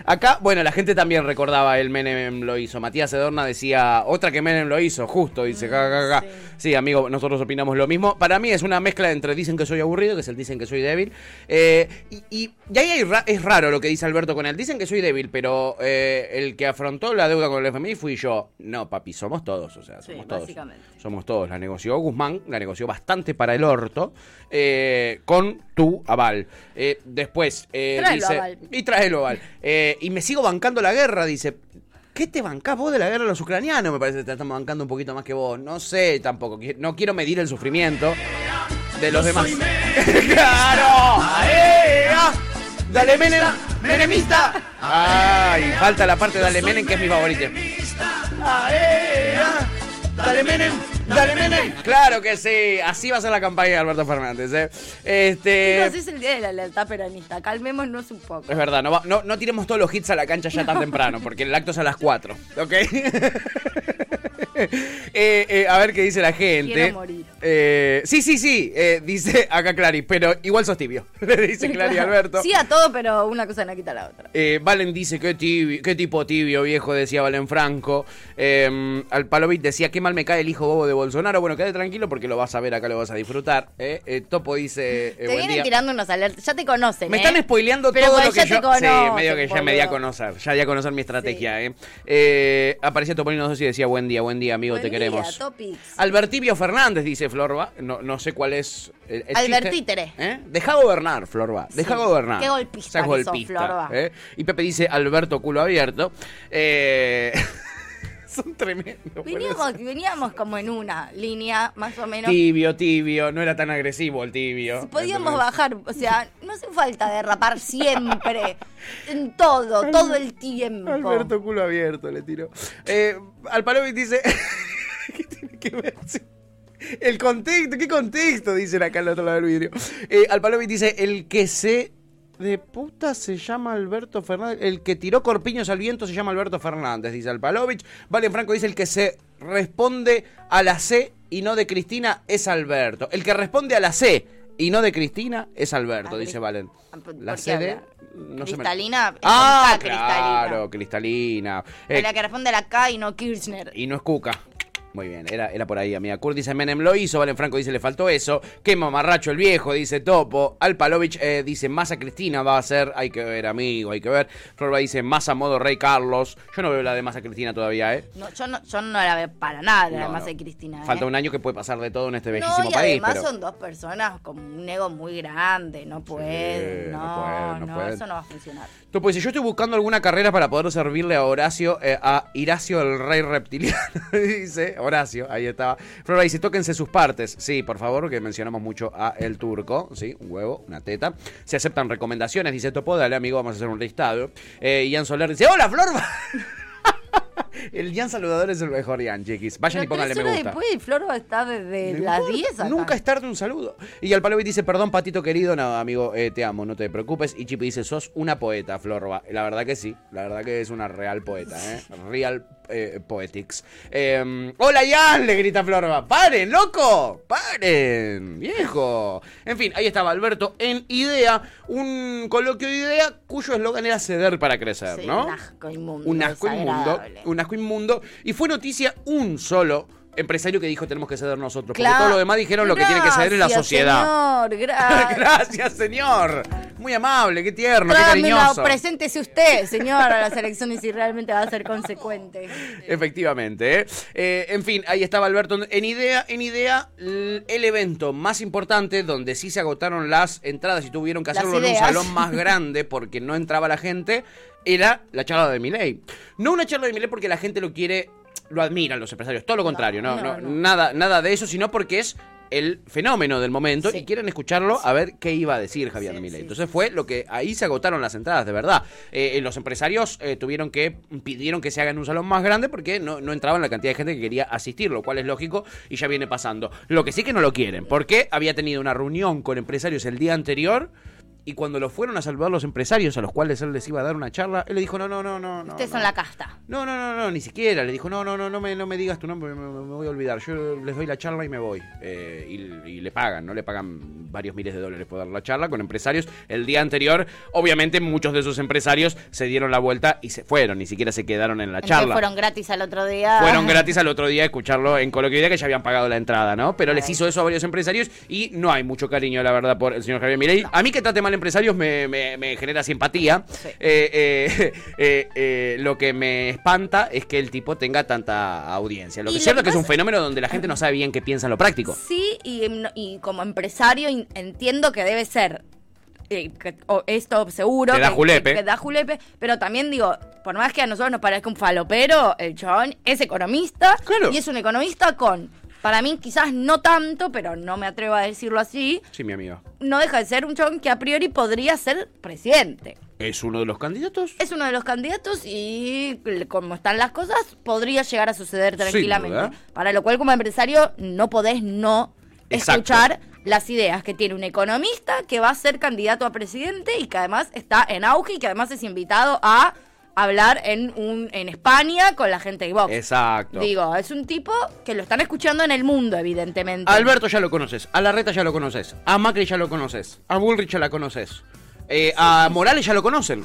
Acá, bueno, la gente también recordaba el Menem lo hizo. Matías Edorna decía, otra que Menem lo hizo, justo, dice, ja, ja, ja. Sí. amigo, nosotros opinamos lo mismo. Para mí es una mezcla entre dicen que soy aburrido, que es el dicen que soy débil. Eh, y, y- y ahí hay ra- es raro lo que dice Alberto con él. Dicen que soy débil, pero eh, el que afrontó la deuda con el FMI fui yo. No, papi, somos todos, o sea, Sí, somos todos. Somos todos. La negoció Guzmán, la negoció bastante para el orto, eh, con tu aval. Eh, después, eh, Tráelo, dice. aval. Y tráelo, aval. Eh, y me sigo bancando la guerra, dice. ¿Qué te bancás vos de la guerra de los ucranianos? Me parece que te estamos bancando un poquito más que vos. No sé tampoco. No quiero medir el sufrimiento de los demás. [laughs] ¡Claro! ¡Aea! ¡Dale, Menem! ¡Menemista! ¡Ay! Falta la parte de Dale Menem, que es mi favorita. ¡Aea! ¡Dale, Menem! ¡Dale, Menem! Claro que sí. Así va a ser la campaña de Alberto Fernández, ¿eh? Este... Chicos, es el día de la lealtad peronista. Calmémonos un poco. Es verdad, no, va- no, no tiremos todos los hits a la cancha ya tan temprano, porque el acto es a las 4, ¿ok? [laughs] Eh, eh, a ver qué dice la gente. Quiero morir. Eh, sí, sí, sí, eh, dice acá Clary, pero igual sos tibio. [laughs] Le dice Clary a Alberto. Sí a todo, pero una cosa no quita la otra. Eh, Valen dice, qué, tibio, qué tipo tibio, viejo, decía Valen Franco. Eh, al Palovit decía, qué mal me cae el hijo bobo de Bolsonaro. Bueno, quédate tranquilo porque lo vas a ver acá, lo vas a disfrutar. Eh, eh, Topo dice, eh, Te buen vienen día. tirando unos alertas. Ya te conocen. Me ¿eh? están spoileando Pero todo lo que ya yo. te conocen, sí, medio que ya me di a conocer. Ya di a conocer mi estrategia. Eh, Aparecía Topolino 2 y decía: Buen día, buen día, amigo, Buen te día, queremos. Topics. Albertibio Fernández, dice Florba. No, no sé cuál es. El, el Albertítere. Deja gobernar, Florba. Deja Sí. gobernar. Qué golpista que sos, golpista, Florba. ¿eh? Y Pepe dice: Alberto culo abierto. Eh, [laughs] son tremendos. Veníamos, veníamos como en una línea, más o menos. Tibio, tibio. No era tan agresivo el tibio. Podíamos bajar, o sea, no hace falta derrapar siempre, en todo, todo el tiempo. Alberto culo abierto le tiró. Eh, Alpalovic dice. [laughs] ¿Qué tiene que ver? El contexto, ¿qué contexto? Dicen acá al otro lado del vidrio. Eh, Alpalovic dice: El que se. De puta se llama Alberto Fernández. El que tiró corpiños al viento se llama Alberto Fernández, dice Alpalovich. Valen Franco dice: El que se responde a la C y no de Cristina es Alberto. El que responde a la C y no de Cristina es Alberto, Ah, dice Valen. Ah, ¿por- La C de. No me- Cristalina, Ah, cristalina. claro, cristalina. Es Eh, la que responde la K y no Kirchner. y no es Cuca. Muy bien, era, era por ahí, amiga. Kurt dice Menem lo hizo, Valen Franco dice le faltó eso. Qué mamarracho el viejo, dice Topo. Alpalovich eh, dice Massa Cristina va a ser, hay que ver, amigo, hay que ver. Florba dice Massa modo Rey Carlos. Yo no veo la de Massa Cristina todavía, ¿eh? No, yo, no, yo no la veo para nada, No, además no. de Cristina. ¿eh? Falta un año que puede pasar de todo en este No, bellísimo país. además pero... son dos personas con un ego muy grande, no pueden, no no, pueden, no no, pueden. eso no va a funcionar. Topo dice, yo estoy buscando alguna carrera para poder servirle a Horacio, eh, a Iracio el rey reptiliano. [laughs] dice, Horacio, ahí estaba. Flora dice, tóquense sus partes. Sí, por favor, que mencionamos mucho a el turco. Sí, un huevo, una teta. Se aceptan recomendaciones, dice Topo, dale amigo, vamos a hacer un listado. Eh, Ian Soler dice, hola Florba. [laughs] el Ian saludador es el mejor Ian, chiquis. Vayan y pónganle me gusta. después, Flor va a estar desde las importa, 10 acá. Nunca es tarde un saludo. Y al Palovi dice, perdón, patito querido. No, amigo, eh, te amo, no te preocupes. Y Chipi dice, sos una poeta, Florba. La verdad que sí, la verdad que es una real poeta, ¿eh? Real eh, poetics. Eh, Hola, Ian, le grita Florba. ¡Paren, loco! ¡Paren, viejo! En fin, ahí estaba Alberto en Idea, un coloquio de idea cuyo eslogan era ceder para crecer, Sí, ¿no? Un asco inmundo. un asco inmundo, un asco inmundo. Y fue noticia un solo empresario que dijo tenemos que ceder nosotros. Porque todo lo demás dijeron lo que tiene que ceder es la sociedad. Señor, [laughs] gracias. Gracias, señor. Muy amable, qué tierno, qué cariñoso. preséntese usted, señor, a las elecciones si realmente va a ser consecuente. [laughs] Efectivamente, ¿eh? Eh, en fin, ahí estaba Alberto en idea, en idea, el evento más importante donde sí se agotaron las entradas y tuvieron que hacerlo en un salón más [laughs] grande porque no entraba la gente, era la charla de Milei. No una charla de Milei porque la gente lo quiere, lo admiran los empresarios, todo lo contrario, no, no, no, no. nada, nada de eso, sino porque es el fenómeno del momento Sí. y quieren escucharlo a ver qué iba a decir Javier Sí, Milei. sí, Entonces fue lo que ahí se agotaron las entradas, de verdad. Eh, los empresarios eh, tuvieron que, pidieron que se haga en un salón más grande porque no, no entraban la cantidad de gente que quería asistir, lo cual es lógico y ya viene pasando. Lo que sí que no lo quieren, porque había tenido una reunión con empresarios el día anterior. Y cuando lo fueron a saludar los empresarios a los cuales él les iba a dar una charla, él le dijo, no, no, no, no. Ustedes no. son la casta. No, no, no, no, ni siquiera. Le dijo, no, no, no, no me, no me digas tu nombre, me, voy a olvidar. Yo les doy la charla y me voy. Eh, y, y le pagan, ¿no? Le pagan varios miles de dólares por dar la charla con empresarios. El día anterior, obviamente, muchos de esos empresarios se dieron la vuelta y se fueron, ni siquiera se quedaron en la Entonces charla. fueron gratis al otro día. Fueron [laughs] gratis al otro día a escucharlo en Coloquio Idea, que ya habían pagado la entrada, ¿no? Pero les hizo eso a varios empresarios y no hay mucho cariño, la verdad, por el señor Javier Milei. A mí que trate mal empresarios me, me- me genera simpatía. Sí. Eh, [laughs] eh, eh, lo que me espanta es que el tipo tenga tanta audiencia. Lo que es cierto que es que es un fenómeno donde la gente no sabe bien qué piensa en lo práctico. Sí, y, y como empresario entiendo que debe ser. eh, que- o esto seguro. Te da que- julepe. Que, que da julepe. Pero también digo, por más que a nosotros nos parezca un falopero, el chabón es economista. Claro. Y es un economista con. Para mí, quizás no tanto, pero no me atrevo a decirlo así. Sí, mi amigo. No deja de ser un chabón que a priori podría ser presidente. ¿Es uno de los candidatos? Es uno de los candidatos y como están las cosas, podría llegar a suceder tranquilamente. Para lo cual, como empresario, no podés no Exacto. escuchar las ideas que tiene un economista que va a ser candidato a presidente y que además está en auge y que además es invitado a hablar en un en España con la gente de Vox. Exacto. Digo, es un tipo que lo están escuchando en el mundo, evidentemente. A Alberto ya lo conoces, a Larreta ya lo conoces, a Macri ya lo conoces, a Bullrich ya la conoces, eh, a Morales ya lo conocen.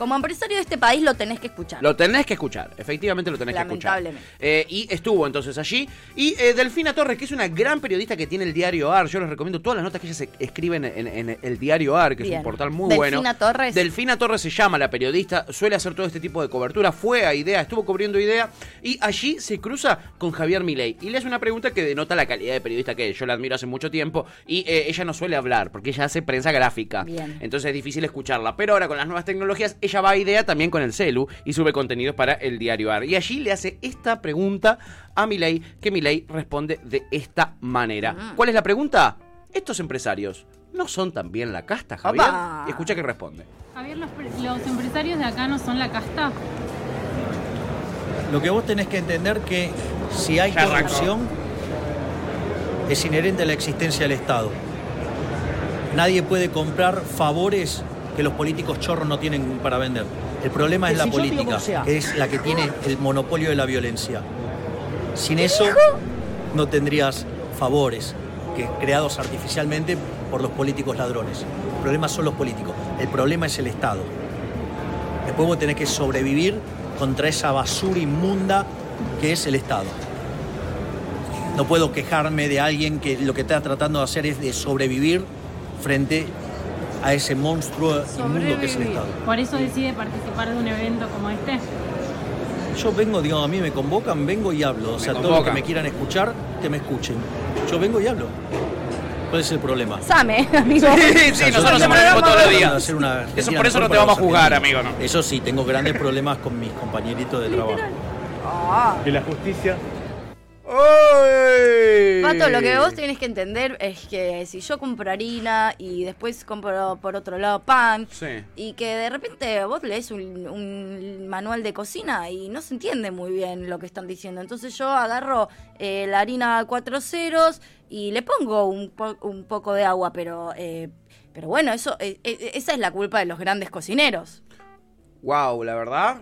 Como empresario de este país lo tenés que escuchar. Lo tenés que escuchar, efectivamente lo tenés que escuchar. Lamentablemente. Eh, y estuvo entonces allí. Y eh, Delfina Torres, que es una gran periodista que tiene el diario AR, yo les recomiendo todas las notas que ella se escribe en, en- en el diario AR, que es un portal muy Delfina bueno. Torres. Delfina Torres se llama la periodista, suele hacer todo este tipo de cobertura, fue a Idea, estuvo cubriendo Idea, y allí se cruza con Javier Milei. Y le hace una pregunta que denota la calidad de periodista que es. Yo la admiro hace mucho tiempo, y eh, ella no suele hablar, porque ella hace prensa gráfica. Bien. Entonces es difícil escucharla. Pero ahora con las nuevas tecnologías, ella va a idea también con el celu y sube contenidos para el diario AR. Y allí le hace esta pregunta a Milei, que Milei responde de esta manera. ¿Cuál es la pregunta? Estos empresarios no son también la casta, Javier. Opa. Escucha que responde. Javier, los, pre- los empresarios de acá no son la casta. Lo que vos tenés que entender que si hay Ya arrancó. corrupción es inherente a la existencia del Estado. Nadie puede comprar favores que los políticos chorros no tienen para vender. El problema es Que la si política, que es la que tiene el monopolio de la violencia. Sin eso no tendrías favores que creados artificialmente por los políticos ladrones. El problema son los políticos, el problema es el Estado. Después vos tenés que sobrevivir contra esa basura inmunda que es el Estado. No puedo quejarme de alguien que lo que está tratando de hacer es de sobrevivir frente a ese monstruo inmundo que es el Estado. Por eso decide participar de un evento como este. Yo vengo, digo, a mí me convocan, vengo y hablo. O sea, todos los que me quieran escuchar, que me escuchen. Yo vengo y hablo. ¿Cuál es el problema? Same, amigo. Sí, O sí, nosotros hacemos lo todos los días. Eso, por eso no te vamos a argentinos. amigo, ¿no? Eso sí, tengo grandes problemas con mis compañeritos de trabajo. Que la justicia Pato, lo que vos tenés que entender es que si yo compro harina y después compro por otro lado pan Sí. y que de repente vos lees un, un manual de cocina y no se entiende muy bien lo que están diciendo. Entonces yo agarro eh, la harina a cuatro ceros y le pongo un, po- un poco de agua, pero, eh, pero bueno, eso eh, eh, esa es la culpa de los grandes cocineros. Wow, la verdad.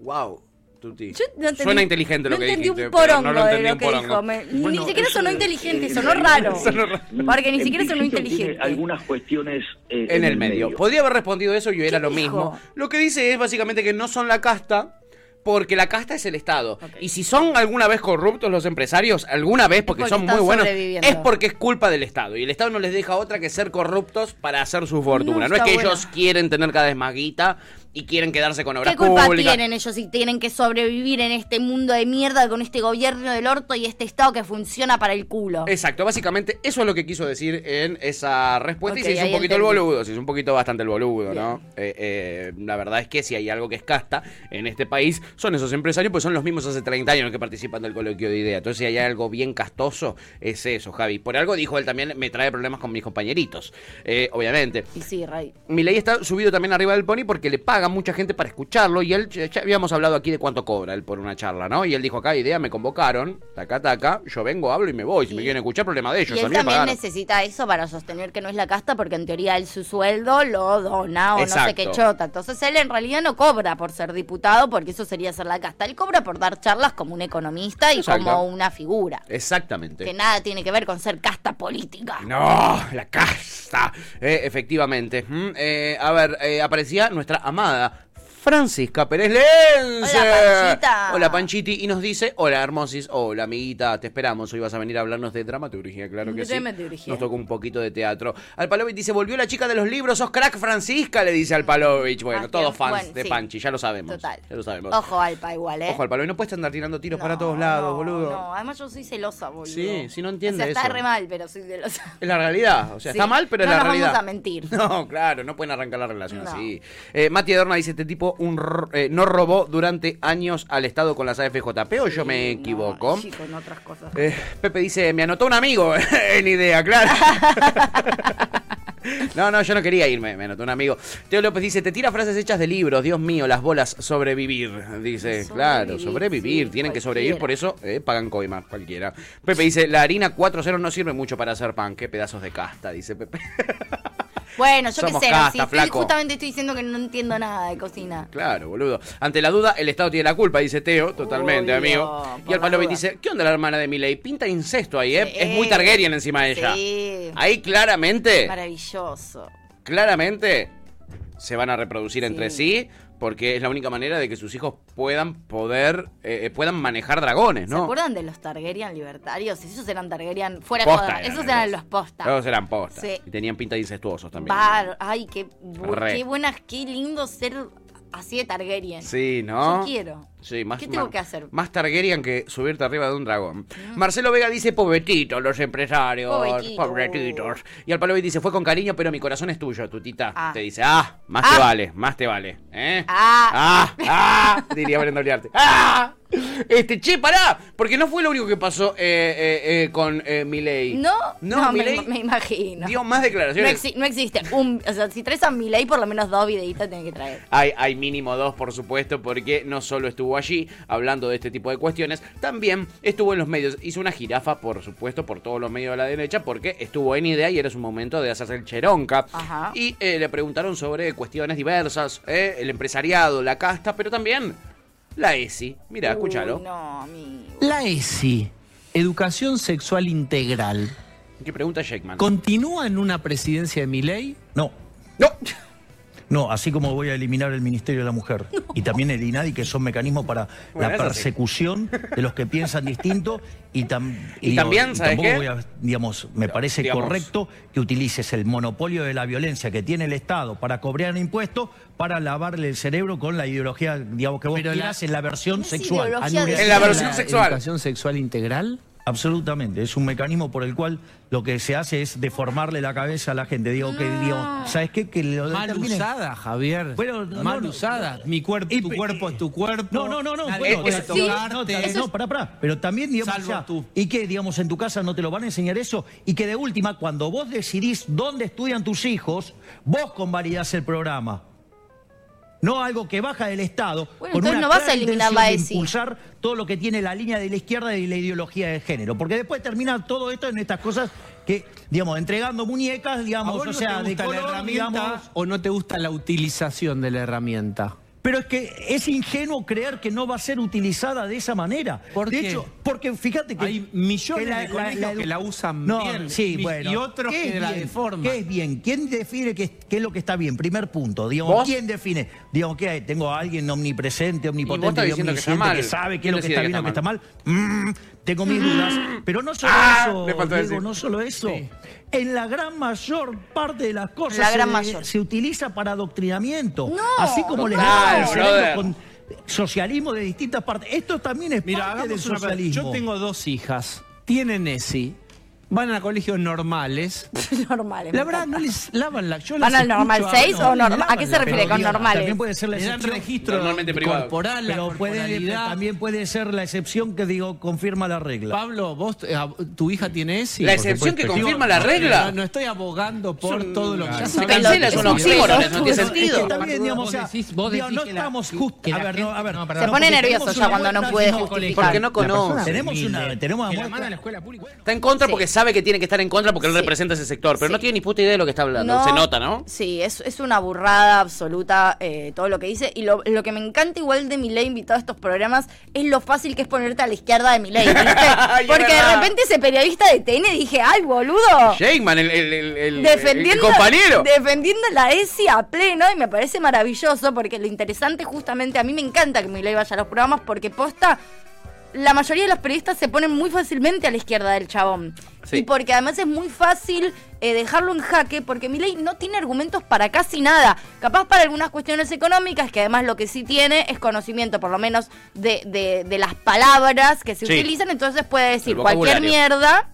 Wow. Tuti. Yo no entendí- Suena inteligente lo no que dijiste, un pero porongo no lo de lo un que dijo. Me- ni siquiera sonó es, inteligente, eh, sonó raro. [laughs] Sonó raro. Porque ni siquiera sonó inteligente. tiene algunas cuestiones eh, en el medio. Podría haber respondido eso y era lo dijo? mismo. Lo que dice es básicamente que no son la casta. Porque la casta es el Estado. Y si son alguna vez corruptos los empresarios, alguna vez porque, porque son muy buenos, es porque es culpa del Estado. Y el Estado no les deja otra que ser corruptos para hacer su fortuna. No No, es que ellos quieren tener cada vez más guita y quieren quedarse con obras ¿Qué culpa públicas. tienen ellos si tienen que sobrevivir en este mundo de mierda con este gobierno del orto y este Estado que funciona para el culo? Exacto, básicamente eso es lo que quiso decir en esa respuesta Ok, y se hizo un poquito entendí. el boludo, se hizo un poquito bastante el boludo, ¿no? Eh, eh, la verdad es que si hay algo que es casta en este país son esos empresarios, pues son los mismos hace 30 años que participan del coloquio de idea. Entonces si hay algo bien castoso es eso, Javi. Por algo dijo él también, me trae problemas con mis compañeritos, eh, obviamente. Y sí, Ray. Milei está subido también arriba del pony porque le paga mucha gente para escucharlo y él, ya habíamos hablado aquí de cuánto cobra él por una charla, ¿no? Y él dijo acá, idea, me convocaron, taca, taca, yo vengo, hablo y me voy, si me quieren escuchar, problema de ellos, Y a él mí también necesita eso para sostener que no es la casta, porque en teoría él su sueldo lo dona o no sé Exacto. qué chota. Entonces él en realidad no cobra por ser diputado, porque eso sería ser la casta. Él cobra por dar charlas como un economista y Exacto. como una figura. Exactamente. Que nada tiene que ver con ser casta política. No, la casta. Eh, efectivamente. Mm, eh, a ver, eh, aparecía nuestra amada 啊，Francisca Pérez Lense. Hola, Panchita. Hola, Panchiti. Y nos dice, hola, hermosis. Hola, amiguita. Te esperamos. Hoy vas a venir a hablarnos de dramaturgia, claro que sí. Nos tocó un poquito de teatro. Alpalovich dice, volvió la chica de los libros. Sos crack, Francisca, le dice Alpalovich. Bueno, todos fans Bueno, de sí. Panchi, ya lo sabemos. Total. Ya lo sabemos. Ojo, Alpa, igual, ¿eh? Ojo, Alpalovich. No puedes andar tirando tiros para No, todos lados, no, boludo. No, además yo soy celosa, boludo. Sí, sí, no entiende O sea, está re mal, pero soy celosa. Es la realidad, o sea, Sí, está mal, pero es no la nos realidad. vamos a mentir. [laughs] No, claro, no pueden arrancar la relación No. así. Eh, Mati Adorna dice, este tipo un eh, no robó durante años al Estado con las AFJP o yo me No, equivoco. sí, con otras cosas. Eh, Pepe dice, me anotó un amigo [laughs] en idea, claro. [laughs] No, no, yo no quería irme, me anotó un amigo. Teo López dice, te tira frases hechas de libros, Dios mío, las bolas, sobrevivir. Dice, Sobrevivir, claro, sobrevivir, sí, tienen que sobrevivir, por eso eh, pagan coima, cualquiera. Pepe dice, la harina 4.0 no sirve mucho para hacer pan, qué pedazos de casta, dice Pepe. [laughs] Bueno, yo qué sé, no, casta, si estoy- justamente estoy diciendo que no entiendo nada de cocina. Claro, boludo. Ante la duda, el Estado tiene la culpa, dice Teo, totalmente, Obvio, amigo. por Y el la Palovi duda. dice, ¿qué onda la hermana de Milei? Pinta incesto ahí, ¿eh? Sí. Es muy Targaryen encima de ella. Sí. Ahí claramente, Maravilloso. claramente se van a reproducir entre sí porque es la única manera de que sus hijos puedan poder, eh, eh, puedan manejar dragones, ¿Se ¿no? acuerdan de los Targaryen libertarios? Esos eran Targaryen fuera Posta eran Esos esos. eran los posta. Todos eran postas. Sí. Y tenían pinta de incestuosos también. Bar- Ay, qué, bu- Re. qué buenas, qué lindo ser así de Targaryen. Sí, ¿no? Yo quiero. Sí, más, ¿Qué tengo más- que hacer? Más Targaryen que subirte arriba de un dragón. Marcelo Vega dice, pobretitos los empresarios. Pobretitos. Pobretitos. Y al Palovi dice, fue con cariño, pero mi corazón es tuyo, tutita. Ah. Te dice, ah, más Ah. te vale, más te vale. ¿eh? Ah. Ah, ah, diría Brenda Oliarte. [laughs] ¡Ah! Este, che, pará, porque no fue lo único que pasó eh, eh, eh, con Milei. ¿No? No, me, Milei me imagino. dio más No, declaraciones. exi- no existe un. O sea, si traes a Milei, por lo menos dos videitos tenés que traer. Hay, hay mínimo dos, por supuesto, porque no solo estuvo allí hablando de este tipo de cuestiones, también estuvo en los medios. Hizo una jirafa, por supuesto, por todos los medios de la derecha, porque estuvo en idea y era su momento de hacerse el cheronca. Ajá. Y eh, le preguntaron sobre cuestiones diversas, eh, el empresariado, la casta, pero también la ESI. Mira, escúchalo. No, amigo. La ESI, Educación Sexual Integral, ¿Qué pregunta Sheikman? ¿continúa en una presidencia de Milei? No. No. No, así como voy a eliminar el Ministerio de la Mujer [laughs] y también el INADI, que son mecanismos para Bueno, la sí. persecución de los que piensan distinto y, tam- Y también, ¿sabes tampoco qué? voy a- digamos, me parece Digamos- correcto que utilices el monopolio de la violencia que tiene el Estado para cobrar impuestos para lavarle el cerebro con la ideología, digamos, que vos Pero la- quieras en la versión sexual. ideología de- ¿Anulería En la versión sexual. ¿Educación Sexual Integral? Absolutamente, es un mecanismo por el cual lo que se hace es deformarle la cabeza a la gente. Digo que, digo, ¿sabes qué? Que lo Mal determinen- usada, Javier. Bueno, no, Mal no, usada. Mi cuerpo, Y tu cuerpo es tu cuerpo. No, no, no, no. Nadie bueno, puede sí, tocarte. no, para. Pero también, digamos, Salvo sea, tú. y que, digamos, en tu casa no te lo van a enseñar eso. Y que de última, cuando vos decidís dónde estudian tus hijos, vos convalidás el programa. No algo que baja del Estado. Bueno, con entonces una no vas a clara eliminar intención la de ESI. impulsar todo lo que tiene la línea de la izquierda y la ideología de género. Porque después termina todo esto en estas cosas que, digamos, entregando muñecas, ¿A digamos, o no sea, te de gusta la color, herramienta digamos, o no te gusta la utilización de la herramienta? Pero es que es ingenuo creer que no va a ser utilizada de esa manera. ¿Por de qué? hecho, porque fíjate que. Hay millones que de colegios que la usan no, bien, Sí, mi- bueno. y otros ¿Qué que es la bien? deforman. ¿Qué es bien? ¿Quién define qué, qué es lo que está bien? Primer punto. Digamos, ¿Vos? ¿quién define? Digamos que tengo a alguien omnipresente, omnipotente, estás diciendo que está omnisciente, mal. sabe qué ¿Quién es lo que está que bien o que está está mal. Mm, tengo mis dudas. Pero no solo Ah, eso, le faltó Diego, decir. no solo eso. En la gran mayor parte de las cosas La gran se, mayor. se utiliza para adoctrinamiento. No, Así como les brother. con socialismo de distintas partes. Esto también es Mira, parte del una socialismo. Yo tengo dos hijas. Tienen ESI. Van a colegios normales. [laughs] Normales. La verdad, no les lavan la. Yo ¿Van al normal escucho 6 hablar, o no, normal? ¿A qué se refiere con normales? También puede ser la Le dan excepción. registro Normalmente privado. corporal, la Pero puede, también puede ser la excepción que digo confirma la regla. Pablo, vos, eh, tu hija tiene ESI. La excepción que confirma la regla. No, no estoy abogando por todo lo que ya sabemos. cancela, es un oxímoron, eso no tiene Es que sentido. está bien, digamos, Vos decís- no estamos que- justo. que A ver, no, a ver. no, Se pone nervioso ya cuando no puede justificar. Porque no conoce. Tenemos una, tenemos a la escuela pública. Está en contra Sí. porque sabe que tiene que estar en contra porque él Sí. representa ese sector, pero no tiene ni puta idea de lo que está hablando. Se nota, ¿no? Sí, es, es una burrada absoluta eh, todo lo que dice. Y lo, lo que me encanta igual de Milei invitado a estos programas es lo fácil que es ponerte a la izquierda de [laughs] es Porque de repente ese periodista de TN dije, ¡ay, boludo! Shakeman, el, el, el, defendiendo, el compañero. defendiendo la ESI a pleno y me parece maravilloso porque lo interesante justamente, a mí me encanta que Milei vaya a los programas porque posta, la mayoría de los periodistas se ponen muy fácilmente a la izquierda del chabón. Sí. Y porque además es muy fácil eh, dejarlo en jaque porque Milei no tiene argumentos para casi nada. Capaz para algunas cuestiones económicas, que además lo que sí tiene es conocimiento por lo menos de, de- de las palabras que se Sí. utilizan, entonces puede decir cualquier mierda.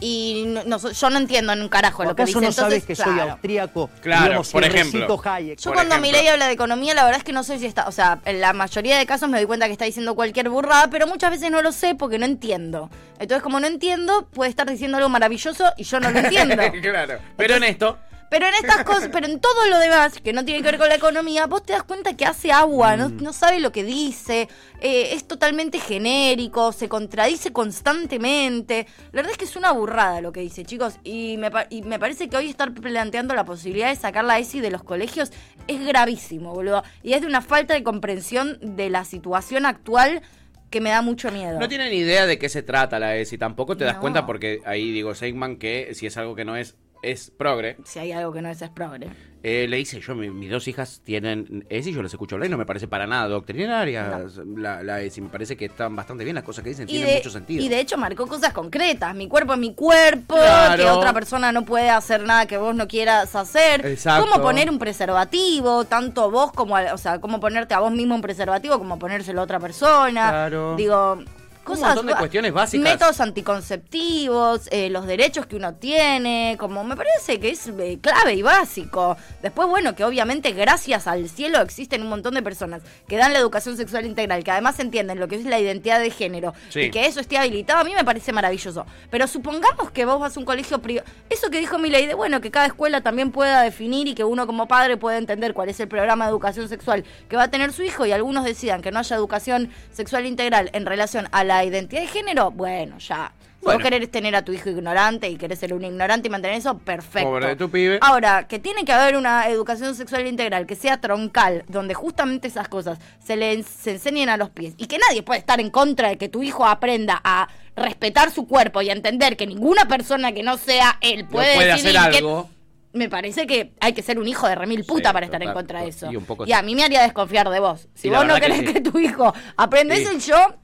Y no- no- yo no entiendo en un carajo lo que dice. ¿Acaso no Entonces, sabes que soy claro. austríaco? Claro, Digamos, por ejemplo. Hayek. Yo Por cuando ejemplo. Milei habla de economía, la verdad es que no sé si está, o sea, en la mayoría de casos me doy cuenta que está diciendo cualquier burrada, pero muchas veces no lo sé porque no entiendo. Entonces, como no entiendo, puede estar diciendo algo maravilloso y yo no lo entiendo. [laughs] claro. Pero en esto, Pero en estas cosas, pero en todo lo demás, que no tiene que ver con la economía, vos te das cuenta que hace agua, no, no sabe lo que dice, eh, es totalmente genérico, se contradice constantemente. La verdad es que es una burrada lo que dice, chicos. Y me, y me parece que hoy estar planteando la posibilidad de sacar la ESI de los colegios es gravísimo, boludo. Y es de una falta de comprensión de la situación actual que me da mucho miedo. No tienen idea de qué se trata la ESI, tampoco te das No. cuenta porque ahí digo Seigman que si es algo que no es, es progre. Si hay algo que no es, es progre. Eh, le dice yo, mi- mis dos hijas tienen ESI, yo les escucho hablar y no me parece para nada doctrinaria la, la ESI, me parece que están bastante bien las cosas que dicen, Y tienen de, mucho sentido. y de hecho marcó cosas concretas. Mi cuerpo es mi cuerpo, Claro. que otra persona no puede hacer nada que vos no quieras hacer. Exacto. Cómo poner un preservativo, tanto vos como, o sea, cómo ponerte a vos mismo un preservativo, como ponérselo a otra persona. Claro. Digo, cosas. montón de cuestiones básicas. Métodos anticonceptivos, eh, los derechos que uno tiene, como me parece que es eh, clave y básico. Después, bueno, que obviamente gracias al cielo existen un montón de personas que dan la educación sexual integral, que además entienden lo que es la identidad de género Sí. y que eso esté habilitado, a mí me parece maravilloso. Pero supongamos que vos vas a un colegio privado. Eso que dijo mi ley de, bueno, que cada escuela también pueda definir y que uno como padre pueda entender cuál es el programa de educación sexual que va a tener su hijo y algunos decidan que no haya educación sexual integral en relación a la identidad de género, bueno, ya. Si Bueno. vos querés tener a tu hijo ignorante y querés ser un ignorante y mantener eso, perfecto. Pobre de tu pibe. Ahora, que tiene que haber una educación sexual integral que sea troncal, donde justamente esas cosas se le en- se enseñen a los pies y que nadie puede estar en contra de que tu hijo aprenda a respetar su cuerpo y a entender que ninguna persona que no sea él No puede, puede decidir hacer que- algo. me parece que hay que ser un hijo de remil puta Sí, para estar en contra de eso. Y un poco Y a mí me haría desconfiar de vos. Si vos no que querés sí. que, tu hijo aprenda eso, yo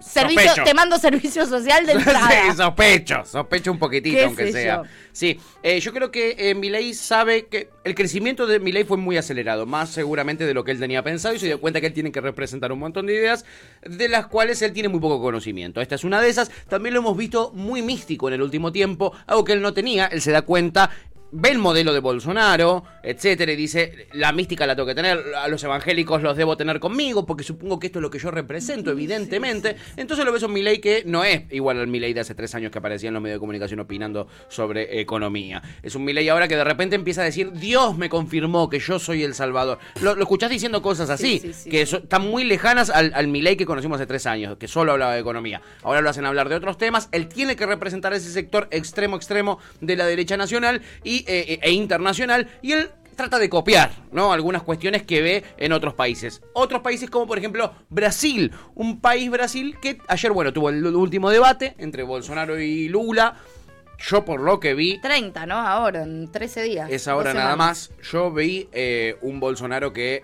servicio, Sospecho. te mando servicio social de [laughs] entrada. sí, sospecho, sospecho un poquitito, ¿Qué aunque sea. yo? Sí, eh, yo creo que eh, Milei sabe que el crecimiento de Milei fue muy acelerado, más seguramente de lo que él tenía pensado y se dio cuenta que él tiene que representar un montón de ideas de las cuales él tiene muy poco conocimiento. Esta es una de esas. También lo hemos visto muy místico en el último tiempo, algo que él no tenía. Él se da cuenta ve el modelo de Bolsonaro, etcétera, y dice, la mística la tengo que tener, a los evangélicos los debo tener conmigo, porque supongo que esto es lo que yo represento, evidentemente. Entonces lo ves a un Milei que no es igual al Milei de hace tres años que aparecía en los medios de comunicación opinando sobre economía. Es un Milei ahora que de repente empieza a decir, Dios me confirmó que yo soy el Salvador. Lo, lo escuchás diciendo cosas así, Sí, sí, sí, que so- están muy lejanas al, al Milei que conocimos hace tres años, que solo hablaba de economía. Ahora lo hacen hablar de otros temas. Él tiene que representar ese sector extremo, extremo de la derecha nacional y, eh, e internacional. Y él trata de copiar, ¿no? Algunas cuestiones que ve en otros países. Otros países como por ejemplo Brasil, un país Brasil que ayer, bueno, tuvo el último debate entre Bolsonaro y Lula. Yo por lo que vi, 30, ¿no? Ahora, en 13 días. es ahora nada más, yo vi eh, un Bolsonaro que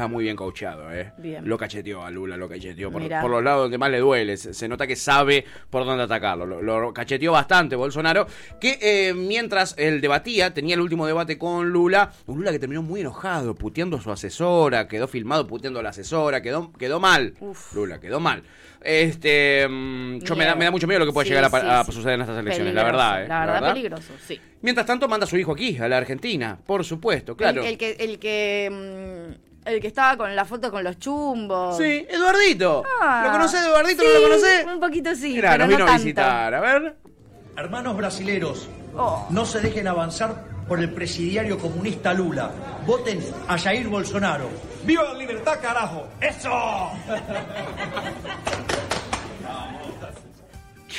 está muy bien coacheado, ¿eh? Bien. Lo cacheteó a Lula, lo cacheteó por, los lados donde más le duele. Se, se nota que sabe por dónde atacarlo. Lo, lo cacheteó bastante Bolsonaro. Que eh, mientras él debatía, tenía el último debate con Lula. Un Lula que terminó muy enojado, puteando a su asesora. Quedó filmado puteando a la asesora. Quedó, quedó mal. Lula, quedó mal. Este, mm, yo me da, me da mucho miedo lo que puede Sí, llegar a, sí, suceder en estas elecciones, la verdad, ¿eh? La verdad, peligroso, sí. Mientras tanto, manda a su hijo aquí, a la Argentina, por supuesto, claro. El, el que, el que, mm, el que estaba con la foto con los chumbos. Sí, Eduardito. Ah, ¿Lo conocés, Eduardito? sí, ¿No lo conocés? Un poquito sí, Mira, pero nos no vino a visitar, a ver. Hermanos brasileros, Oh. no se dejen avanzar por el presidiario comunista Lula. Voten a Jair Bolsonaro. ¡Viva la libertad, carajo! ¡Eso! [laughs]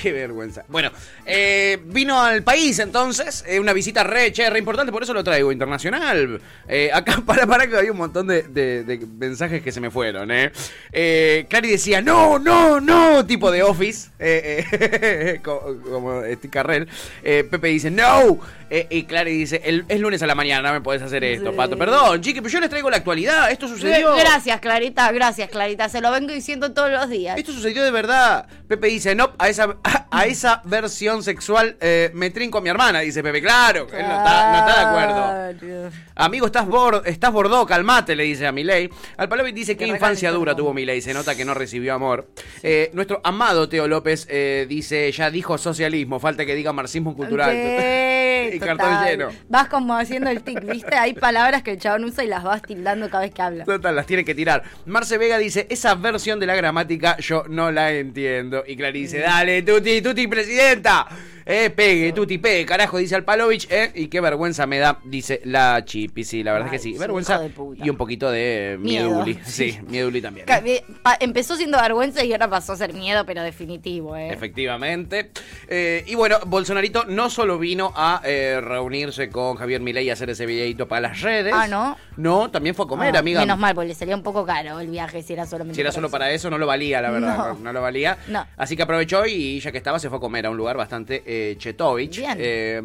Qué vergüenza. Bueno, eh, vino al país entonces, eh, una visita re, che, re importante, por eso lo traigo, internacional. Eh, acá, [laughs] para, para que había un montón de, de- de mensajes que se me fueron, ¿eh? eh Clary decía, no, no, no, tipo de office, [laughs] co- como Steve Carrell. Eh, Pepe dice, no. Eh, y Clary dice, el, es lunes a la mañana, no me podés hacer esto, Sí. Pato. Perdón, chique, pero yo les traigo la actualidad, esto sucedió. Gracias, Clarita, gracias, Clarita. Se lo vengo diciendo todos los días. Esto sucedió de verdad. Pepe dice, no, a esa, a [coughs] esa versión sexual eh, me trinco a mi hermana, dice Pepe. Claro, él no está, no está de acuerdo. Amigo, estás, bor estás bordó, calmate, le dice a Milei. Al Palovic dice Que infancia dura tuvo Milei, se nota que no recibió amor. Eh, nuestro amado Teo López eh, dice, ya dijo socialismo, falta que diga marxismo cultural. [laughs] Y total. cartón lleno. Vas como haciendo el tic, ¿viste? Hay palabras que el chabón usa y las vas tildando cada vez que habla. Total, las tiene que tirar. Marce Vega dice, esa versión de la gramática yo no la entiendo. Y Clary dice, dale, tuti, tuti, presidenta. Eh, pegue, tuti, pegue, carajo, dice Alpalovich. Eh, y qué vergüenza me da, dice la Chipi. Sí, la verdad Ay, es que sí. Vergüenza y un poquito de Miedo. mieduli. [laughs] Sí, mieduli también. Eh, Empezó siendo vergüenza y ahora pasó a ser miedo, pero definitivo, ¿eh? Efectivamente. Eh, y bueno, Bolsonarito no solo vino a eh, reunirse con Javier Milei y hacer ese videito para las redes. Ah, ¿no? No, también fue a comer, Ah, amiga. Menos mal, porque le salía un poco caro el viaje si era solamente Si era solo para eso, no lo valía, la verdad. No, No. lo valía. No. Así que aprovechó y ya que estaba, se fue a comer a un lugar bastante eh, chetovich. Bien. Eh,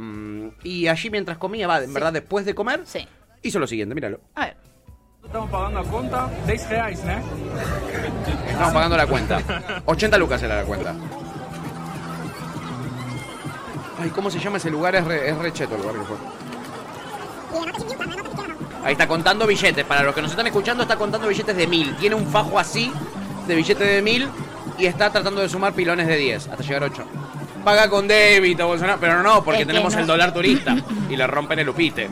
y allí mientras comía, va, en verdad, después de comer, Sí. hizo lo siguiente, míralo. A ver. Estamos pagando a cuenta 10 reais, ¿no? Estamos pagando la cuenta. 80 lucas era la cuenta. Ay, ¿cómo se llama ese lugar? Es re, es re cheto el lugar que fue. Ahí está contando billetes. Para los que nos están escuchando, está contando billetes de mil. Tiene un fajo así de billetes de mil y está tratando de sumar pilones de 10 hasta llegar a 8. Paga con débito, Bolsonaro. Pero no, porque Es tenemos no. el dólar turista y le rompen el upite.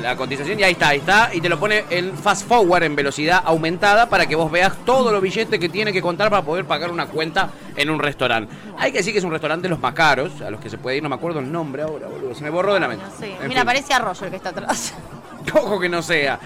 La cotización y ahí está, ahí está. Y te lo pone en fast forward, en velocidad aumentada, para que vos veas todos los billetes que tiene que contar para poder pagar una cuenta en un restaurante. Hay que decir que es un restaurante de los más caros, a los que se puede ir, no me acuerdo el nombre ahora, boludo. Se me borró de la mente. Mira, fin. parece Arroyo el que está atrás. [laughs] Ojo que no sea.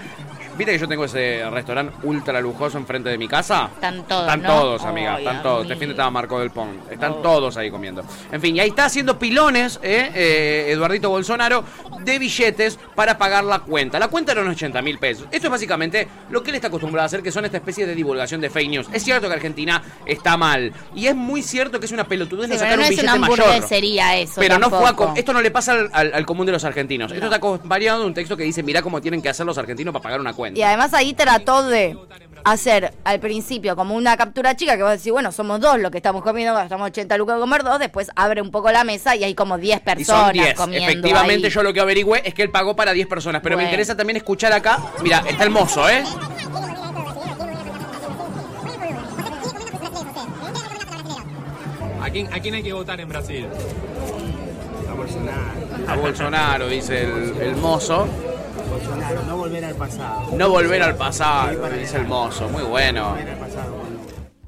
¿Viste que yo tengo ese restaurante ultra lujoso enfrente de mi casa? Están todos, Están ¿no? todos, amiga, están todos. Este fin de estaba Marco del Pon. Están Oh. todos ahí comiendo. En fin, y ahí está haciendo pilones, eh, eh, Eduardito Bolsonaro, de billetes para pagar la cuenta. La cuenta era unos 80 mil pesos. Esto es básicamente lo que él está acostumbrado a hacer, que son esta especie de divulgación de fake news. Es cierto que Argentina está mal. Y es muy cierto que es una pelotudez Sí, pero sacar no un es una billete mayor. hamburguesería eso. Pero no fue a esto no le pasa al, al- al común de los argentinos. Esto está acompañado de un texto que dice, mirá cómo tienen que hacer los argentinos para pagar una cuenta. Y además ahí trató de hacer al principio como una captura chica que vos decís, bueno, somos dos los que estamos comiendo, gastamos 80 lucas a comer dos, después abre un poco la mesa y hay como 10 Y personas son 10. comiendo. Efectivamente, ahí. yo lo que averigüé es que él pagó para 10 personas. Pero me interesa también escuchar acá. Mira, está el mozo, ¿eh? ¿A quién, ¿A quién hay que votar en Brasil? A Bolsonaro. A Bolsonaro, dice el, el mozo. Bolsonaro, no volver al pasado. No volver al pasado, dice el mozo. Muy bueno.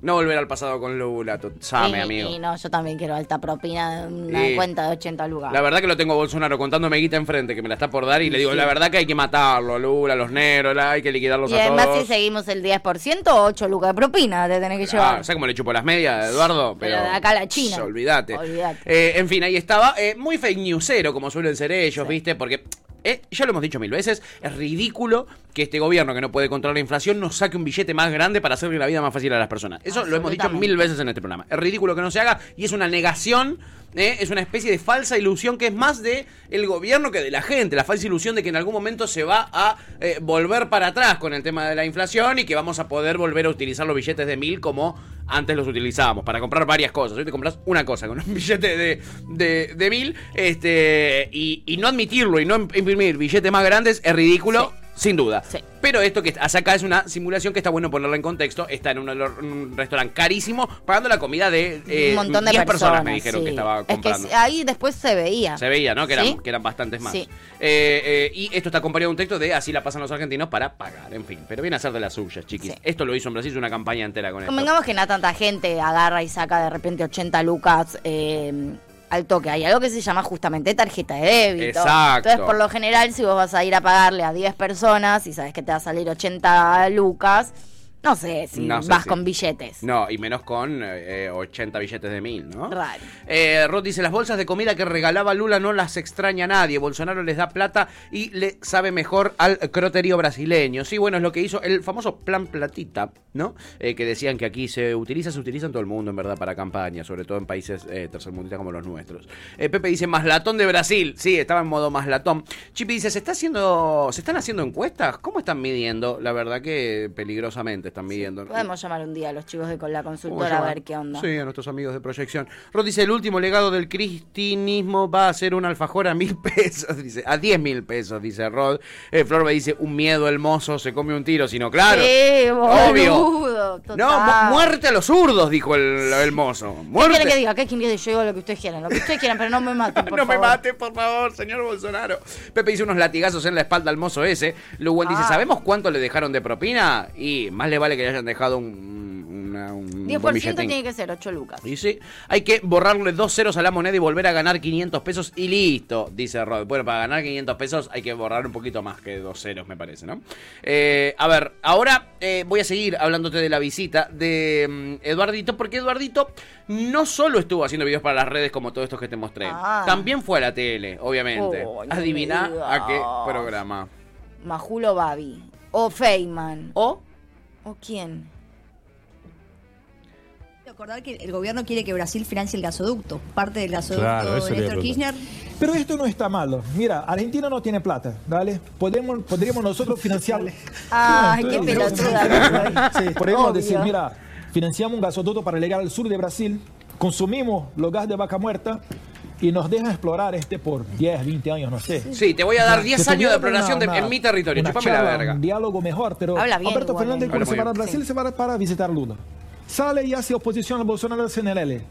No volver al pasado con Lula, tú sabe, Y- amigo. Y no, yo también quiero alta propina, una Sí. cuenta de 80 lucas. La verdad que lo tengo a Bolsonaro contándome guita enfrente, que me la está por dar, y le digo, Sí. la verdad que hay que matarlo, a Lula, a los negros, la- hay que liquidarlos y a además todos. si seguimos el 10%, 8 lucas de propina te tenés que llevar. ¿sabes cómo le chupo las medias, Eduardo? Pero de acá a la China. Olvídate. Eh, en fin, ahí estaba. Eh, muy fake newsero, como suelen ser ellos, ¿viste? Porque. Eh, ya lo hemos dicho mil veces, es ridículo que este gobierno que no puede controlar la inflación nos saque un billete más grande para hacerle la vida más fácil a las personas. Eso lo hemos dicho mil veces en este programa. Es ridículo que no se haga y es una negación, eh, es una especie de falsa ilusión que es más de el gobierno que de la gente. La falsa ilusión de que en algún momento se va a eh, volver para atrás con el tema de la inflación y que vamos a poder volver a utilizar los billetes de mil como antes los utilizábamos para comprar varias cosas. Hoy te compras una cosa con un [laughs] billete de, de, de mil este, y, y no admitirlo y no imprimir billetes más grandes es ridículo. Sin duda. Pero esto que hace acá es una simulación que está bueno ponerla en contexto. Está en un, un restaurante carísimo, pagando la comida de eh, un montón de 10 personas. me dijeron sí. que estaba Es que comprando. ahí después se veía. Se veía, ¿no? Que eran, ¿Sí? que eran bastantes más. Eh, eh, y esto está acompañado de un texto de así la pasan los argentinos para pagar, en fin. Pero viene a ser de las suyas, chiquis. Esto lo hizo en Brasil, una campaña entera con esto. Convengamos que no tanta gente agarra y saca de repente 80 lucas eh, al toque. Hay algo que se llama justamente tarjeta de débito. Exacto. Entonces, por lo general, si vos vas a ir a pagarle a 10 personas y sabes que te va a salir 80 lucas, no sé si No sé vas si- con billetes. No, y menos con eh, 80 billetes de mil, ¿no? Raro. Eh, Rod dice, las bolsas de comida que regalaba Lula no las extraña nadie. Bolsonaro les da plata y le sabe mejor al croterío brasileño. Sí, bueno, es lo que hizo el famoso plan platita, ¿no? Eh, que decían que aquí se utiliza, se utiliza en todo el mundo, en verdad, para campaña, sobre todo en países eh, tercermundistas como los nuestros. Eh, Pepe dice, más latón de Brasil. Sí, estaba en modo más latón. Chipi dice, ¿se está haciendo, se están haciendo encuestas? ¿Cómo están midiendo? La verdad que peligrosamente están midiendo. Podemos llamar un día a los chicos de con la ¿Cómo consultora a ver qué onda. Sí, a nuestros amigos de proyección. Rod dice, el último legado del cristinismo va a ser un alfajor a mil [laughs] pesos, dice, a diez mil pesos, dice Rod. Eh, Flor me dice, un miedo el mozo, se come un tiro, sino claro. Sí, obvio. boludo, total. No, mu- muerte a los zurdos, dijo el, el mozo. ¿Qué Muerte. quieren que diga? ¿Qué quieren que yo digo lo que ustedes quieran? Lo que ustedes quieran, pero no me maten, por [laughs] no me favor. mate, por favor, señor Bolsonaro. Pepe dice unos latigazos en la espalda al mozo ese. Luwen dice, Ah. ¿sabemos cuánto le dejaron de propina? Y más le vale que le hayan dejado un, un una- un 10% buen billetín. tiene que ser 8 lucas. Y sí, hay que borrarle dos ceros a la moneda y volver a ganar 500 pesos y listo, dice Rod. Bueno, para ganar 500 pesos hay que borrar un poquito más que dos ceros, me parece, ¿no? Eh, a ver, ahora eh, voy a seguir hablándote de la visita de mm, Eduardito, porque Eduardito no solo estuvo haciendo videos para las redes como todos estos que te mostré, Ah. también fue a la tele, obviamente. Oh, no Adivina a qué programa. Majulo Babi. O Feynman. ¿O? ¿O quién? Recordar que el gobierno quiere que Brasil financie el gasoducto. Parte del gasoducto Claro, eso de Néstor Kirchner. Pero esto no está malo. Mira, Argentina no tiene plata, ¿vale? Podemos, podríamos nosotros [laughs] financiar. Ay, qué Entonces, pelotuda. Sí, podemos Obvio. decir, mira, financiamos un gasoducto para llegar al sur de Brasil, consumimos los gas de vaca muerta y nos dejan explorar este por 10, 20 años, no sé. Sí, te voy a dar 10 Que años de una- en mi territorio. Chupame la verga. Un diálogo mejor, pero Habla bien Alberto igual, Fernández cuando se va a. Brasil se va para visitar Lula. Sale y hace oposición a Bolsonaro al CNL.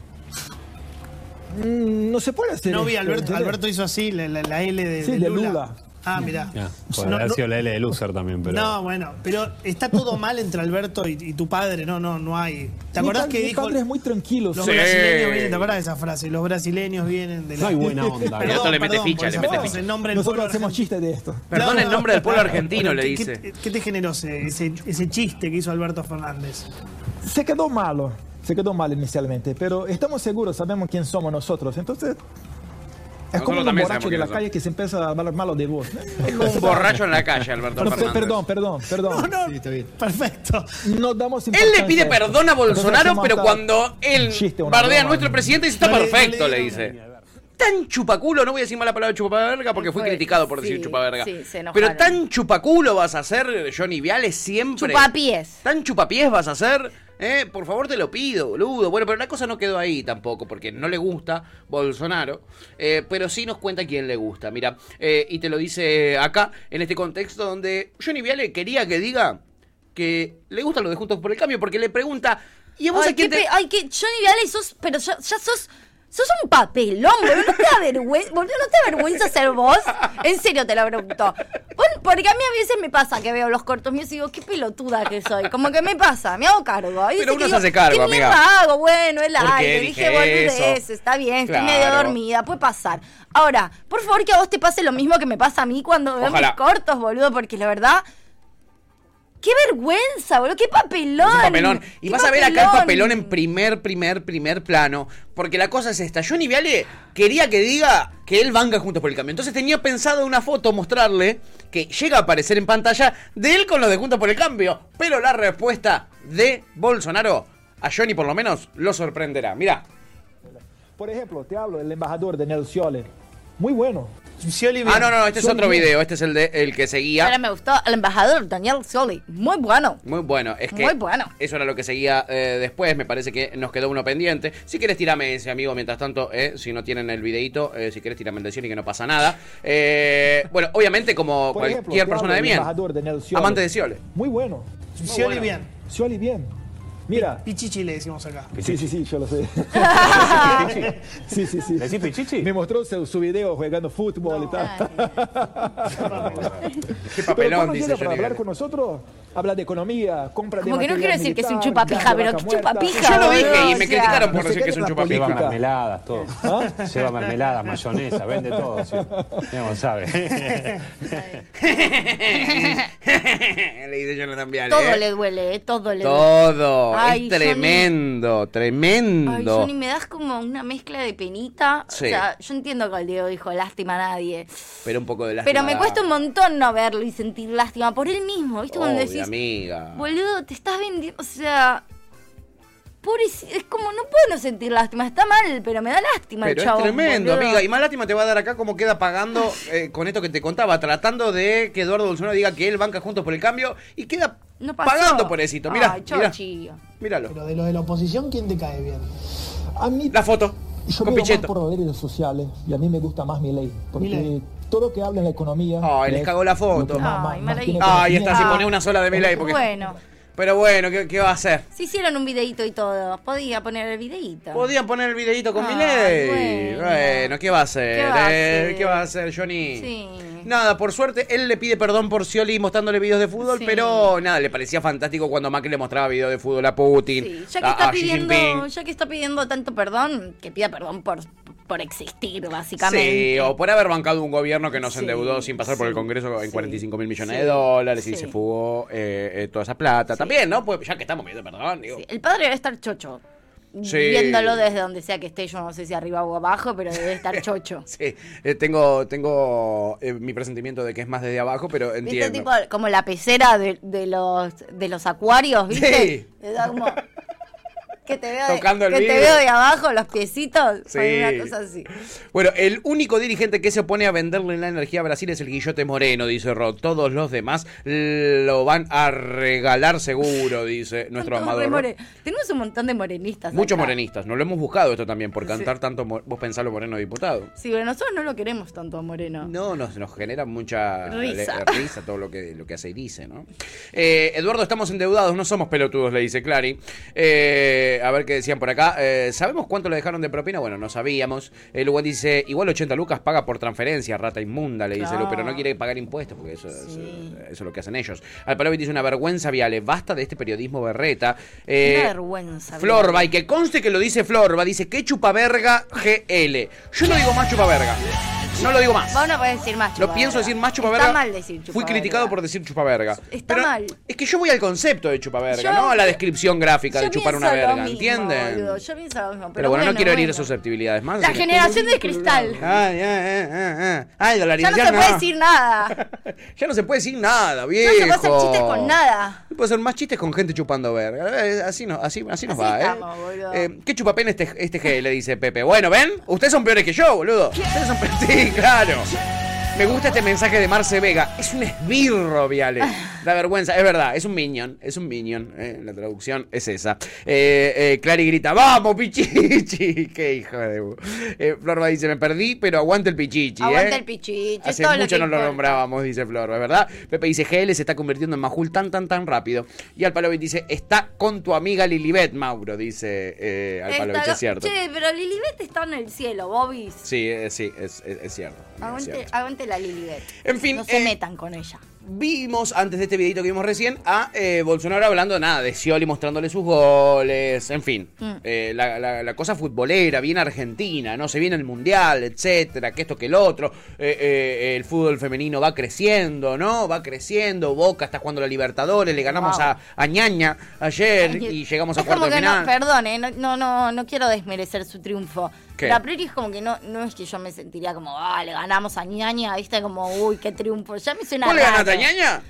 Mm, no se puede hacer No vi, Alberto. Alberto hizo así, la, la- la L de, Sí, de de Lula. Ah, mirá. Puede No, haber no- sido la L de loser también, pero. No, bueno, pero está todo mal entre Alberto y, y tu padre, no, no, no hay. ¿Te Mi acordás pa- que mi dijo padre es muy tranquilo. los sí. brasileños vienen, ¿te acordás de esa frase? Los brasileños vienen de la... No hay buena onda. [laughs] Perdón, El otro le mete perdón, ficha, le mete ficha. en nombre del Nosotros pueblo hacemos argentino. chistes de esto. Perdón Claro, el nombre del pueblo argentino, le ¿qué- dice. ¿qué, qué te generó ese, ese, ese chiste que hizo Alberto Fernández? Se quedó malo, se quedó mal inicialmente, pero estamos seguros, sabemos quién somos nosotros. Entonces, es como un borracho de la calle que se empieza a hablar malo de vos. Es como un borracho en la calle, Alberto Pero, Fernández. perdón, perdón, perdón. No, no, perfecto. No damos Él le pide perdón a Bolsonaro, pero cuando él un chiste, una bardea a nuestro presidente dice está No le- no perfecto, le dice. Tan chupaculo, no voy a decir mala palabra chupaverga porque fui Fue- criticado por decir sí, chupaverga. sí, se pero tan chupaculo vas a hacer, Johnny Viales, siempre. Chupapiés. Tan chupapiés vas a hacer. Eh, por favor te lo pido, boludo. Bueno, pero la cosa no quedó ahí tampoco, porque no le gusta Bolsonaro, eh, pero sí nos cuenta quién le gusta. Mira, eh, y te lo dice acá, en este contexto donde Johnny Viale quería que diga que le gusta lo de Juntos por el Cambio, porque le pregunta, ¿y a vos Ay, a quién qué te...? ay, que Johnny Viale sos, pero ya, ya sos, sos un papelón, boludo. ¿No te da vergüenza, boludo? ¿No te da vergüenza ser vos? En serio te lo pregunto. Porque a mí a veces me pasa que veo los cortos míos y digo, qué pelotuda que soy. Como que me pasa, me hago cargo. Hay Pero uno se hace cargo, ¿qué amiga. hago? Bueno, el ¿Por qué aire, dije boludeces, está bien, estoy medio Claro. dormida, puede pasar. Ahora, por favor que a vos te pase lo mismo que me pasa a mí cuando veo Ojalá. mis cortos, boludo, porque la verdad... ¡Qué vergüenza, boludo! ¡Qué papelón! Es un papelón. Y ¡Qué vas a ver acá el papelón en primer, primer, primer plano. Porque la cosa es esta. Johnny Viale quería que diga que él banca juntos por el cambio. Entonces tenía pensado una foto mostrarle que llega a aparecer en pantalla de él con los de Juntos por el Cambio. Pero la respuesta de Bolsonaro a Johnny por lo menos lo sorprenderá. Mira. Por ejemplo, te hablo del embajador Daniel Scioli. Muy bueno. Ah, no, no, este es otro video. Este es el de el que seguía. Ahora me gustó el embajador Daniel Scioli. Muy bueno. Muy bueno, es que Muy bueno. eso era lo que seguía eh, después, me parece que nos quedó uno pendiente. Si quieres tirame ese amigo, mientras tanto, eh, si no tienen el videito, eh, si quieres tirame el de Scioli que no pasa nada. Eh, bueno, obviamente como Por ejemplo, cualquier persona de bien, embajador Daniel Scioli. amante de Scioli. Muy bueno. Scioli bueno. bien. Scioli bien. Mira. Pichichi le decimos acá. Sí, sí, sí, yo lo sé. [laughs] sí, sí, sí. ¿Decís Pichichi? Me mostró su, su video jugando fútbol y tal. Qué Pero papelón, dice para hablar con nosotros, habla de economía, compra de Como que no quiero decir que es un chupapija, pero qué chupapija, Yo lo dije y me criticaron por No decir qué que es un Lleva chupapija. política. mermeladas, todo. Lleva mermeladas, mayonesa, vende todo. Sí. Sabe. [laughs] [laughs] le dice Jonathan Viale. Todo eh. le duele, eh, todo le duele. Todo. Ay, es tremendo, tremendo. Ay, Johnny, me das como una mezcla de penita. Sí. O sea, yo entiendo que el Diego dijo lástima a nadie. Pero un poco de lástima Pero me cuesta un montón no verlo y sentir lástima por él mismo. ¿Viste? Cuando Obvio, decís, amiga. boludo, te estás vendiendo. O sea, pobrecito. Es como, no puedo no sentir lástima. Está mal, pero me da lástima Pero el chavo. es tremendo, amiga. Y más lástima te va a dar acá como queda pagando [laughs] eh, con esto que te contaba, tratando de que Eduardo Bolsonaro diga que él banca juntos por el cambio y queda No pagando por eso. Mira, Ay, mira, chochi. míralo. Pero de lo de la oposición, ¿quién te cae bien? A mí, La foto. yo con veo más Pichetto. por redes sociales y a mí me gusta más mi ley. Porque todo lo que habla en la economía... Ay, les es cagó la foto. que más- más- Ay, más está, si pone una sola de Milei. Porque... Bueno, Pero bueno, ¿qué, qué va a hacer? si hicieron un videito y todo, podía poner el videito. Podían poner el videito con Ay, Milei. bueno. Bueno, ¿qué va a hacer? ¿Qué va a eh? hacer? ¿Qué va a hacer, Johnny? Sí, Nada, por suerte, él le pide perdón por Scioli mostrándole videos de fútbol, Sí. pero nada, le parecía fantástico cuando Macri le mostraba videos de fútbol a Putin, Sí, ya que, a, está a pidiendo, ya que está pidiendo tanto perdón, que pida perdón por, por existir, básicamente. Sí, o por haber bancado un gobierno que nos Sí, endeudó sin pasar por el Congreso en sí, 45 mil millones de dólares y se fugó eh, eh, toda esa plata. También, ¿no? Pues ya que estamos pidiendo perdón, digo. El padre debe estar chocho. Viéndolo desde donde sea que esté, yo no sé si arriba o abajo, pero debe estar [laughs] chocho. Sí, eh, tengo, tengo eh, mi presentimiento de que es más desde abajo, pero ¿Viste? entiendo. Tipo, como la pecera de, de los, de los acuarios, ¿viste? Sí. Como- Que te veo, de, Tocando el que te veo de abajo, los piecitos. Sí. Una cosa así. Bueno, el único dirigente que se opone a venderle la energía a Brasil es el Guillote Moreno, dice Rod. Todos los demás lo van a regalar seguro, [laughs] dice nuestro amado more- Tenemos un montón de morenistas. Muchos acá. morenistas, nos lo hemos buscado esto también, por Sí. cantar tanto, vos pensalo Moreno diputado. Sí, pero nosotros no lo queremos tanto a Moreno. No, nos, nos genera mucha Risa. le- risa todo lo que, lo que hace y dice, ¿no? Eh, Eduardo, estamos endeudados, no somos pelotudos, le dice Clary. Eh, a ver qué decían por acá. Eh, ¿Sabemos cuánto le dejaron de propina? Bueno, no sabíamos. El Lugan dice, igual 80 lucas paga por transferencia, rata inmunda, le dice Claro. Lu, pero no quiere pagar impuestos, porque eso, eso- eso es lo que hacen ellos. Al dice una vergüenza, Viale, basta de este periodismo berreta. Eh, Una vergüenza. Florba, y que conste que lo dice Florba, dice que chupaverga GL. Yo no digo más chupaverga. No lo digo más. Vos no podés decir más Lo pienso decir más chupaverga. Está mal decir Fui chupaverga. criticado por decir chupaverga. Está Pero mal. Es que yo voy al concepto de chupaverga, Yo- no a la descripción gráfica de chupar una verga, mismo, ¿entienden? boludo, Yo pienso lo mismo. Pero, Pero bueno, no quiero herir bueno. susceptibilidades más. La generación de cristal. Ay, ay, ay, ay, [laughs] Ya no se puede decir nada. Ya no se puede decir nada, No viejo. se puede hacer chistes con nada. No puede hacer más chistes con gente chupando verga. Eh, Así, no, así, así nos Así va, estamos, ¿eh? boludo. Eh, ¿Qué chupapén este, este G? Le dice Pepe. Bueno, ¿ven? Ustedes son peores que yo, boludo. Ustedes son peores. Claro. Me gusta este mensaje de Marce Vega. Es un esbirro, Viale. Da vergüenza. Es verdad, es un minion. Es un minion. eh, La traducción es esa. Eh, eh, Clary grita, ¡vamos, Pichichi! [laughs] ¡Qué hijo de... Eh, Florba dice, me perdí, pero aguante el Pichichi, Aguanta ¿eh? el pichichi. Hace todo lo mucho que no lo importa. nombrábamos, dice Flor, ¿verdad? Pepe dice, GL se está convirtiendo en Majul tan, tan, tan rápido. Y Alpalovich dice, está con tu amiga Lilibet, Mauro, dice Alpalovich, es cierto. Che, pero Lilibet está en el cielo, Bobis. Sí, sí, es, es- es cierto. es Aguante, cierto. aguante la Lilibet. En fin, No se eh, metan con ella. Vimos antes de este videito que vimos recién a eh, Bolsonaro hablando nada de Scioli mostrándole sus goles, en fin, Mm. eh, la, la- la cosa futbolera, bien argentina, no se viene el mundial, etcétera, que esto que el otro, el fútbol femenino va creciendo, ¿no? Va creciendo, Boca está jugando la Libertadores, le ganamos Wow. a, a Ñaña ayer Ay, y llegamos a cuarto de que no, final. perdón, no, no, no, no quiero desmerecer su triunfo. ¿Qué? Pero a priori es como que no, no es que yo me sentiría como, ah, le ganamos a ñaña, viste, como, uy, qué triunfo. Ya me suena ¿Vos le ganaste a Ñaña?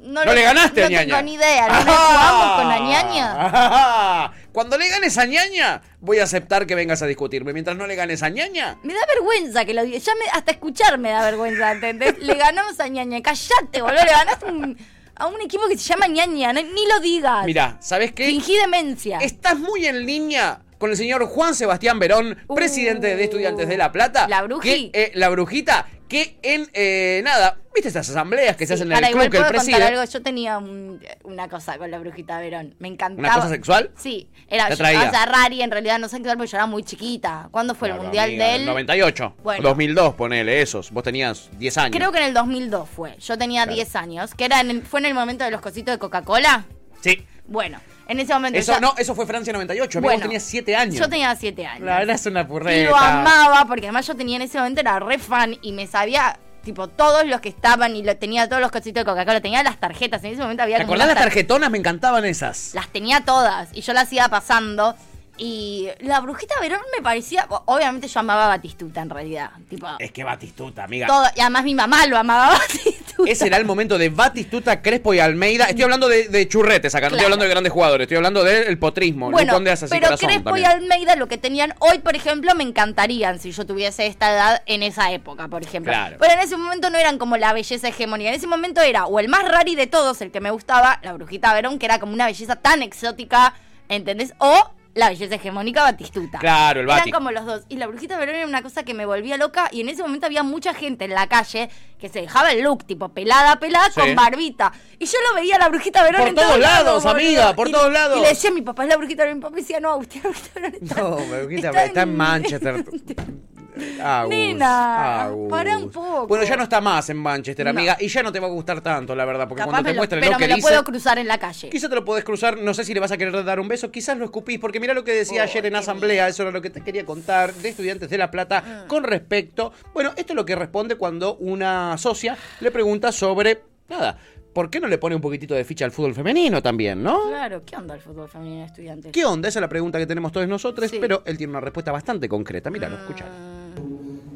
No, ¿No le ganaste no a Ñaña? tengo ni idea, ¿no le jugamos con la ñaña? Ah, [laughs] Cuando le ganes a Ñaña, voy a aceptar que vengas a discutirme. Mientras no le ganes a Ñaña, Me da vergüenza que lo diga. Ya me, hasta escuchar me da vergüenza, ¿entendés? Le ganamos a ñaña. Callate, boludo. Le ganaste un- a un equipo que se llama ñaña. no- ni lo digas. Mira, ¿sabes qué? Fingí demencia. Estás muy en línea con el señor Juan Sebastián Verón, presidente de Estudiantes de La Plata. Uh. La bruji. que, eh, la brujita, que en, eh, nada, ¿viste estas asambleas que se hacen en el club que él preside? algo. Yo tenía un- una cosa con la brujita Verón. Me encantaba. ¿Una cosa sexual? Sí. Era yo, rari en realidad no sexual porque yo era muy chiquita. ¿Cuándo fue el mundial amiga, del...? 98. Bueno. 2002, ponele, esos. Vos tenías 10 años. Creo que en el 2002 fue. Yo tenía Claro. 10 años. Que era en el- fue en el momento de los cositos de Coca-Cola. Sí. Bueno, en ese momento... Eso, no, eso fue Francia 98. Amigo, Bueno, vos tenías 7 años. Yo tenía 7 años. La verdad es una Y purreta. lo amaba porque además yo tenía en ese momento era re fan y me sabía tipo todos los que estaban y lo, tenía todos los cositos de Coca-Cola, tenía las tarjetas, en ese momento había ¿Te acordás las tarjetonas? Me encantaban esas. Las tenía todas y yo las iba pasando y la brujita Verón me parecía, obviamente yo amaba a Batistuta en realidad, tipo Es que Batistuta, amiga. todo, y además mi mamá lo amaba a Batistuta. Ese era el momento de Batistuta, Crespo y Almeida. Estoy hablando de, de churretes acá, no estoy hablando de grandes jugadores, estoy hablando del potrismo. Bueno, de pero Crespo y. Almeida lo que tenían hoy, por ejemplo, me encantarían si yo tuviese esta edad en esa época, por ejemplo. Claro. Pero en ese momento no eran como la belleza hegemónica. En ese momento era o el más rari de todos, el que me gustaba, la brujita Verón, que era como una belleza tan exótica, ¿entendés? O la belleza hegemónica Batistuta. Claro, el Eran Bati. como los dos. Y la brujita Verón era una cosa que me volvía loca. Y en ese momento había mucha gente en la calle que se dejaba el look, tipo pelada, pelada, Sí. con barbita. Y yo lo veía a la brujita Verón Por en todos lados, amiga, por Y- todos lados. Y le decía a mi papá, es la brujita Verón. Mi papá decía, no, Agustín, la brujita Verón está, No, Brujita, está está en en- Manchester. [laughs] Agus, Nena, Agus. pará un poco. Bueno, ya no está más en Manchester, No. amiga, y ya no te va a gustar tanto, la verdad, porque Capaz cuando te lo- muestren pero lo que me lo dice, puedo cruzar en la calle. quizá te lo podés cruzar, no sé si le vas a querer dar un beso, quizás lo escupís, porque mira lo que decía ayer en asamblea, eso era lo que te quería contar de Estudiantes de La Plata Ah. con respecto, bueno, esto es lo que responde cuando una socia le pregunta sobre, nada, ¿por qué no le pone un poquitito de ficha al fútbol femenino también, no? Claro, ¿qué onda el fútbol femenino de estudiantes? ¿Qué onda? Esa es la pregunta que tenemos todos nosotros, Sí. pero él tiene una respuesta bastante concreta. Míralo, escuchalo.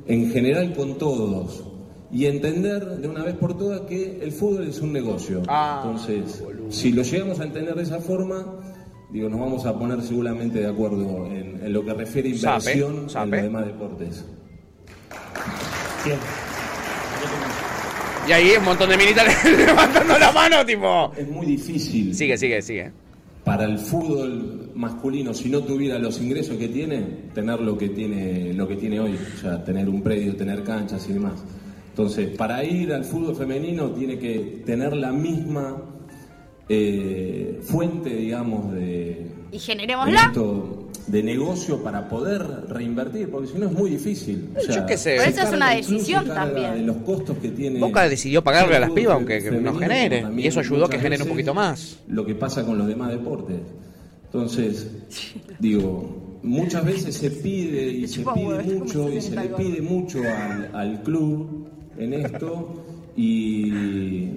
En general con todos y entender de una vez por todas que el fútbol es un negocio. Ah, Entonces, si lo llegamos a entender de esa forma, digo, nos vamos a poner seguramente de acuerdo en, en lo que refiere a inversión en los demás deportes. Y ahí un montón de militares [laughs] levantando la mano, tipo. Es muy difícil. Sigue, sigue, sigue. Para el fútbol masculino, si no tuviera los ingresos que tiene, tener lo que tiene, lo que tiene hoy, o sea, tener un predio, tener canchas y demás. Entonces, para ir al fútbol femenino tiene que tener la misma eh, fuente, digamos, de, Y de, generémosla. esto- de negocio para poder reinvertir, porque si no es muy difícil. O sea, Yo qué sé. Pero eso es una decisión también. De los costos que tiene. Boca decidió pagarle a las pibas, aunque no genere. Y eso ayudó a que genere un poquito más. Lo que pasa con los demás deportes. Entonces, digo, muchas veces se pide y se pide mucho y se le 62. pide mucho al, al club en esto y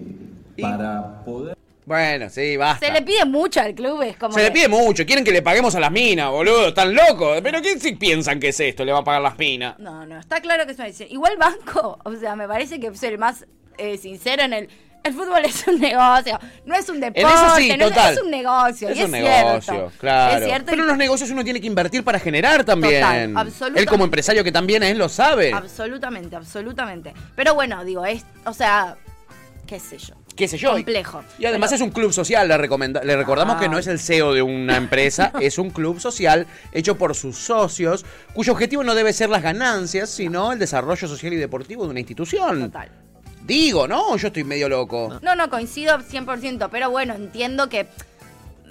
para poder Bueno, sí, basta. Se le pide mucho al club, es como. Se le pide mucho, quieren que le paguemos a las minas, boludo, están locos. ¿Pero qué si piensan que es esto? Le van a pagar las minas. No, no, está claro que es una decisión. Igual Banco, o sea, me parece que soy el más eh, sincero en el. El fútbol es un [laughs] negocio, no es un deporte, sí, no es- es un negocio. Es y un es negocio, cierto. claro. Es cierto Pero en los negocios uno tiene que invertir para generar también. Total, absolutamente. Él como empresario que también es, lo sabe. Absolutamente, absolutamente. Pero bueno, digo, es, o sea, qué sé yo. Qué sé yo. Complejo. Y además es un club social, le, recomenda- le recordamos Ah. que no es el CEO de una empresa, [laughs] es un club social hecho por sus socios, cuyo objetivo no debe ser las ganancias, sino el desarrollo social y deportivo de una institución. Total. Digo, ¿no? Yo estoy medio loco. No, no, coincido 100%, pero bueno, entiendo que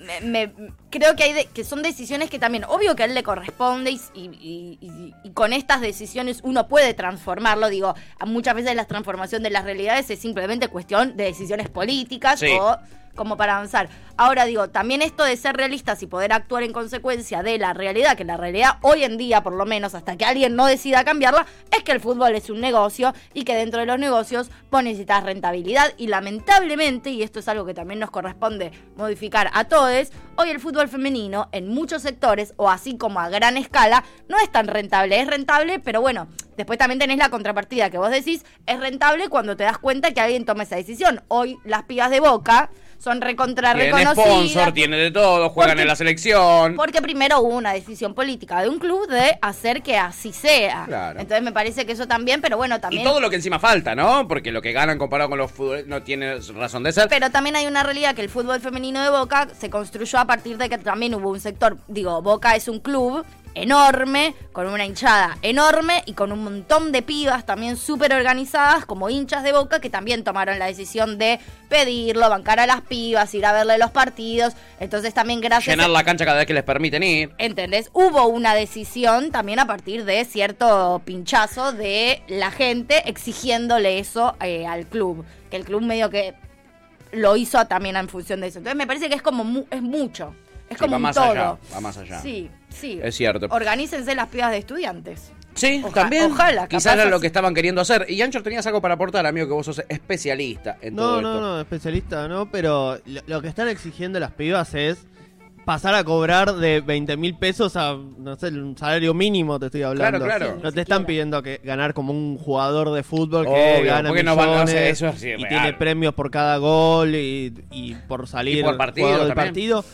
me, me- creo que hay de- que son decisiones que también, obvio que a él le corresponde y, y- y- y con estas decisiones uno puede transformarlo. Digo, a muchas veces la transformación de las realidades es simplemente cuestión de decisiones políticas Sí. o como para avanzar. Ahora digo, también esto de ser realistas y poder actuar en consecuencia de la realidad, que la realidad hoy en día, por lo menos hasta que alguien no decida cambiarla, es que el fútbol es un negocio y que dentro de los negocios vos necesitas rentabilidad y lamentablemente, y esto es algo que también nos corresponde modificar a todos, hoy el fútbol femenino en muchos sectores o así como a gran escala no es tan rentable, es rentable, pero bueno, después también tenés la contrapartida que vos decís, es rentable cuando te das cuenta que alguien toma esa decisión. Hoy las pibas de Boca son recontra Tiene reconocidas. sponsor, tiene de todo, juegan Porque- en la selección. Porque primero hubo una decisión política de un club de hacer que así sea. Claro. Entonces me parece que eso también, pero bueno, Y también. todo lo que encima falta, ¿no? Porque lo que ganan comparado con los fútbol no tiene razón de ser. Pero también hay una realidad que el fútbol femenino de Boca se construyó a partir de que también hubo un sector, digo, Boca es un club enorme, con una hinchada enorme y con un montón de pibas también súper organizadas como hinchas de Boca que también tomaron la decisión de pedirlo, bancar a las pibas, ir a verle los partidos. Entonces también gracias Llenar a... la cancha cada vez que les permiten ir. ¿Entendés? Hubo una decisión también a partir de cierto pinchazo de la gente exigiéndole eso eh, al club. Que el club medio que lo hizo también en función de eso. Entonces me parece que es como mu- es mucho. Es Sí, como va un más todo. allá, va más allá. Sí, sí. Es cierto. Organícense las pibas de estudiantes. Sí, Oja- también. Ojalá. Quizás era lo que estaban queriendo hacer. Y Ancho, tenías algo para aportar, amigo, que vos sos especialista en todo No, esto. no, no, especialista no, pero lo, lo que están exigiendo las pibas es pasar a cobrar de 20 mil pesos a, no sé, un salario mínimo, te estoy hablando. Claro, claro. No te están pidiendo que ganar como un jugador de fútbol que Obvio, gana porque no van a hacer eso es y tiene premios por cada gol y, y por salir Y por partido jugador del también. partido.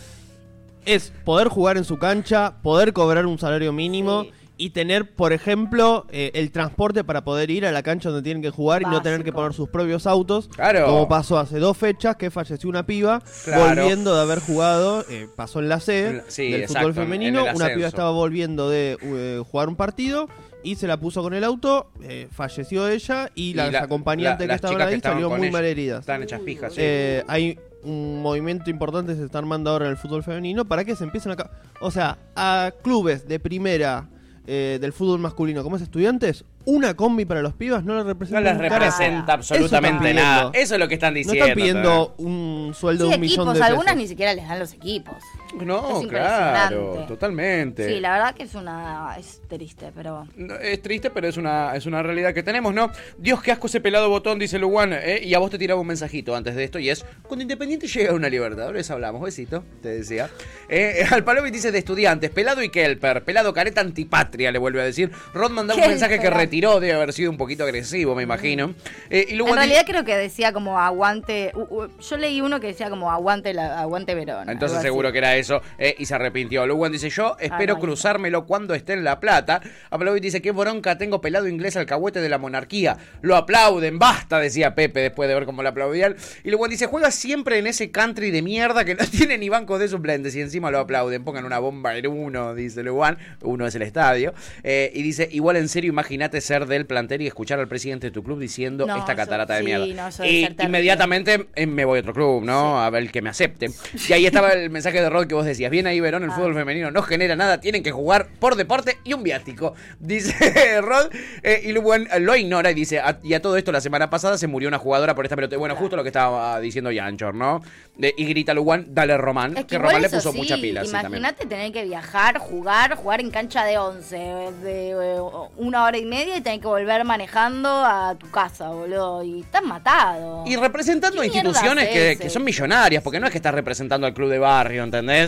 Es poder jugar en su cancha, poder cobrar un salario mínimo y tener, por ejemplo, eh, el transporte para poder ir a la cancha donde tienen que jugar y no tener que poner sus propios autos. Claro. Como pasó hace dos fechas que falleció una piba Claro. volviendo de haber jugado, eh, pasó en la C Sí, del exacto, fútbol en femenino. Una piba estaba volviendo de eh, jugar un partido y se la puso con el auto, eh, falleció ella y, Y las la- acompañantes la- que las estaban que ahí estaban salieron muy ella. mal heridas. Están hechas pijas, sí. Eh, hay un movimiento importante que se está armando ahora en el fútbol femenino para que se empiecen a... ca- O sea, a clubes de primera eh, del fútbol masculino como es estudiantes, una combi para los pibas no les representa No les representa Eso absolutamente pidiendo. nada. Eso es lo que están No diciendo. están pidiendo un sueldo Sí, de un millón equipos, de pesos. algunas ni siquiera les dan los equipos. No, Es claro, totalmente. Sí, la verdad que es una. es triste, pero. Es triste, pero es una, es una realidad que tenemos, ¿no? Dios, qué asco ese pelado botón, dice Luwan. ¿eh? Y a vos te tiraba un mensajito antes de esto y es, cuando Independiente llega a una Libertadores hablamos, besito, te decía. Eh, [laughs] al Palovic dice de estudiantes, pelado y Kelper, pelado careta antipatria, le vuelve a decir. Rod mandaba un mensaje que retiró, debe haber sido un poquito agresivo, me imagino. Eh, y En realidad dice- creo que decía como aguante. yo leí uno que decía como aguante la, aguante Verón. Entonces seguro que era eso eh, y se arrepintió. Luwan dice yo espero cruzármelo cuando esté en La Plata. Aplavit dice qué bronca tengo pelado inglés alcahuete de la monarquía. Lo aplauden, basta, decía Pepe después de ver cómo lo aplaudían. Y Luwan dice juega siempre en ese country de mierda que no [laughs] tiene ni bancos de suplentes y encima lo aplauden. Pongan una bomba en uno, dice Luwan. Uno es el estadio. Eh, y dice igual en serio imagínate ser del plantel y escuchar al presidente de tu club diciendo No, esta catarata de sí, mierda. no, debe y inmediatamente eh, me voy a otro club, ¿no? A ver que me acepte. Y ahí estaba el mensaje de Rod que vos decías. Bien ahí, Verón, el Ah. fútbol femenino no genera nada, tienen que jugar por deporte y un viático. [laughs] Dice [laughs] Rod. eh, y Luwan lo ignora y dice, "A- y a todo esto la semana pasada se murió una jugadora por esta pelota. Bueno, justo lo que estaba diciendo Yanchor, ¿no? De- y grita Luwan, dale Román. Es que Román le puso sí, mucha pila. sí. Imagínate tener que viajar, jugar, jugar en cancha de 11, de eh, una hora y media y tener que volver manejando a tu casa, boludo. Y estás matado. Y representando a ¿Qué mierda instituciones es que, que son millonarias, porque no es que estás representando al club de barrio, ¿entendés?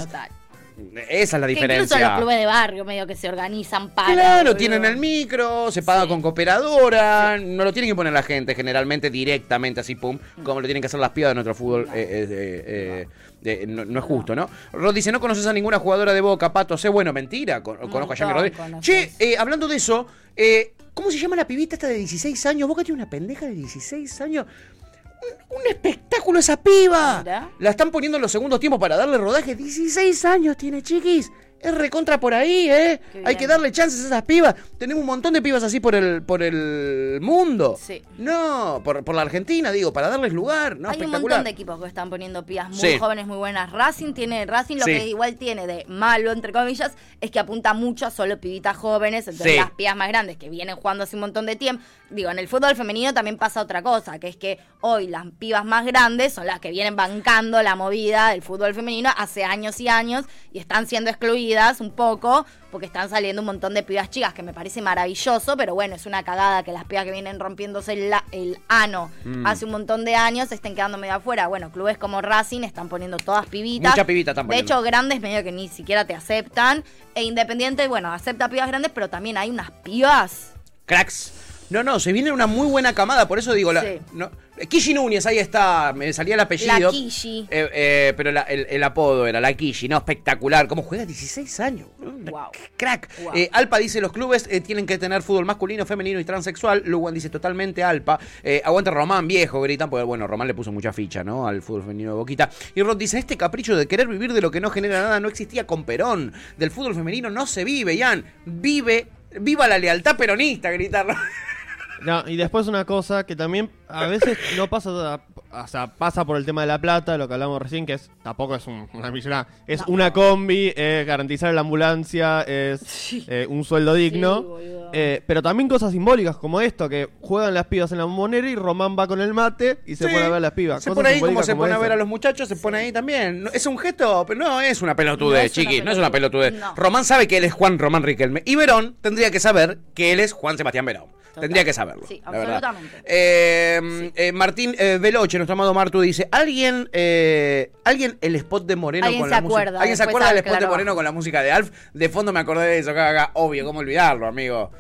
Esa es la Que diferencia. incluso los clubes de barrio medio que se organizan para. Claro, boludo. tienen el micro, se paga con cooperadora, no lo tienen que poner la gente generalmente directamente así, pum, como lo tienen que hacer las pibas de nuestro fútbol. eh, eh, eh, no, no es justo, ¿no? Rod dice, no conoces a ninguna jugadora de Boca, Pato, sé, bueno, mentira, con- conozco a Yami Rodríguez. Che, eh, hablando de eso, eh, ¿cómo se llama la pibita esta de 16 años? Boca tiene una pendeja de 16 años. Un, espectáculo esa piba. La están poniendo en los segundos tiempos para darle rodaje. 16 años tiene, chiquis. Es recontra por ahí, ¿eh? Hay que darle chances a esas pibas. Tenemos un montón de pibas así por el, por el mundo. Sí. No, por, por la Argentina, digo, para darles lugar. No, Hay un montón de equipos que están poniendo pibas muy Sí. jóvenes, muy buenas. Racing tiene, Racing lo Sí. que igual tiene de malo, entre comillas, es que apunta mucho a solo pibitas jóvenes. Entonces Sí. las pibas más grandes que vienen jugando hace un montón de tiempo. Digo, en el fútbol femenino también pasa otra cosa, que es que hoy las pibas más grandes son las que vienen bancando la movida del fútbol femenino hace años y años y están siendo excluidas un poco porque están saliendo un montón de pibas chicas, que me parece maravilloso, pero bueno, es una cagada que las pibas que vienen rompiéndose el, ano Mm. hace un montón de años estén quedando medio afuera. Bueno, clubes como Racing están poniendo todas pibitas. Mucha pibita están De hecho, grandes medio que ni siquiera te aceptan. E Independiente, bueno, acepta pibas grandes, pero también hay unas pibas. Cracks. No, no, se viene una muy buena camada, por eso digo, la, Sí. no, Kishi Núñez, ahí está, me salía el apellido. La Kishi. Eh, eh, pero la- el, el apodo era la Kishi, no, espectacular. ¿Cómo juega 16 años? Crack. Wow. Eh, Alpa dice, los clubes eh, tienen que tener fútbol masculino, femenino y transexual. Luwan dice, totalmente Alpa. Aguanta Román, viejo, gritan, porque bueno, Román le puso mucha ficha, ¿no? Al fútbol femenino de Boquita. Y Rod dice, este capricho de querer vivir de lo que no genera nada no existía con Perón. Del fútbol femenino no se vive, Ian. Vive, viva la lealtad peronista, gritar. No, y después una cosa que también a veces no pasa, o sea, pasa por el tema de la plata, lo que hablamos recién, que es tampoco es un- una millonada, es una combi, es garantizar la ambulancia, es eh, un sueldo digno, eh, pero también cosas simbólicas como esto, que juegan las pibas en la monera y Román va con el mate y se Sí, pone a ver a las pibas. Se Cosas pone ahí como simbólicas se pone a esa. ver a los muchachos, se pone ahí también. No, Es un gesto, pero no es una pelotudez, No es una chiqui, no es una pelotudez. No. Román sabe que él es Juan Román Riquelme. Y Verón tendría que saber que él es Juan Sebastián Verón. Tendría que saberlo. Sí, absolutamente. Eh, eh, Martín eh, Veloche, nuestro amado Martu, dice: ¿Alguien eh, alguien el spot de Moreno con la música? ¿Alguien se acuerda del al- spot de Moreno con la música de Alf? De fondo me acordé de eso, caga, obvio, ¿cómo olvidarlo, amigo?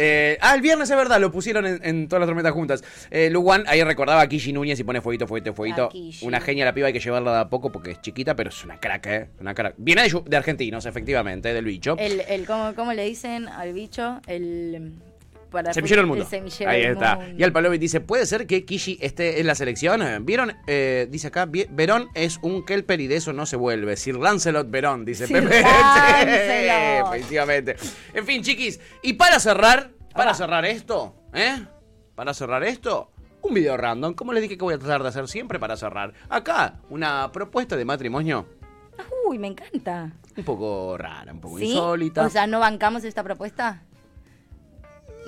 Eh, ah, el viernes es verdad, lo pusieron en, en todas las tormentas juntas. Eh, Luwan ahí recordaba a Kishi Núñez y pone fueguito, fueguito, fueguito. Una genia la piba, hay que llevarla de a poco porque es chiquita, pero es una crack, ¿eh? Una crack. Viene de, de argentinos, efectivamente, del bicho. El, el ¿cómo, cómo le dicen al bicho? El. Para Semillero del mundo. El semillero Ahí del está. mundo. Y Alpalovic dice, ¿puede ser que Kishi esté en la selección? ¿Vieron? Eh, dice acá, "Vi- Verón es un Kelper y de eso no se vuelve. Sir Lancelot Verón, dice Sir Pepe. [laughs] Lancelot. Efectivamente. En fin, chiquis. Y para cerrar, para cerrar esto, ¿eh? Para cerrar esto, un video random. Como les dije que voy a tratar de hacer siempre para cerrar. Acá, una propuesta de matrimonio. Uy, me encanta. Un poco rara, un poco ¿Sí? insólita. O sea, ¿no bancamos esta propuesta?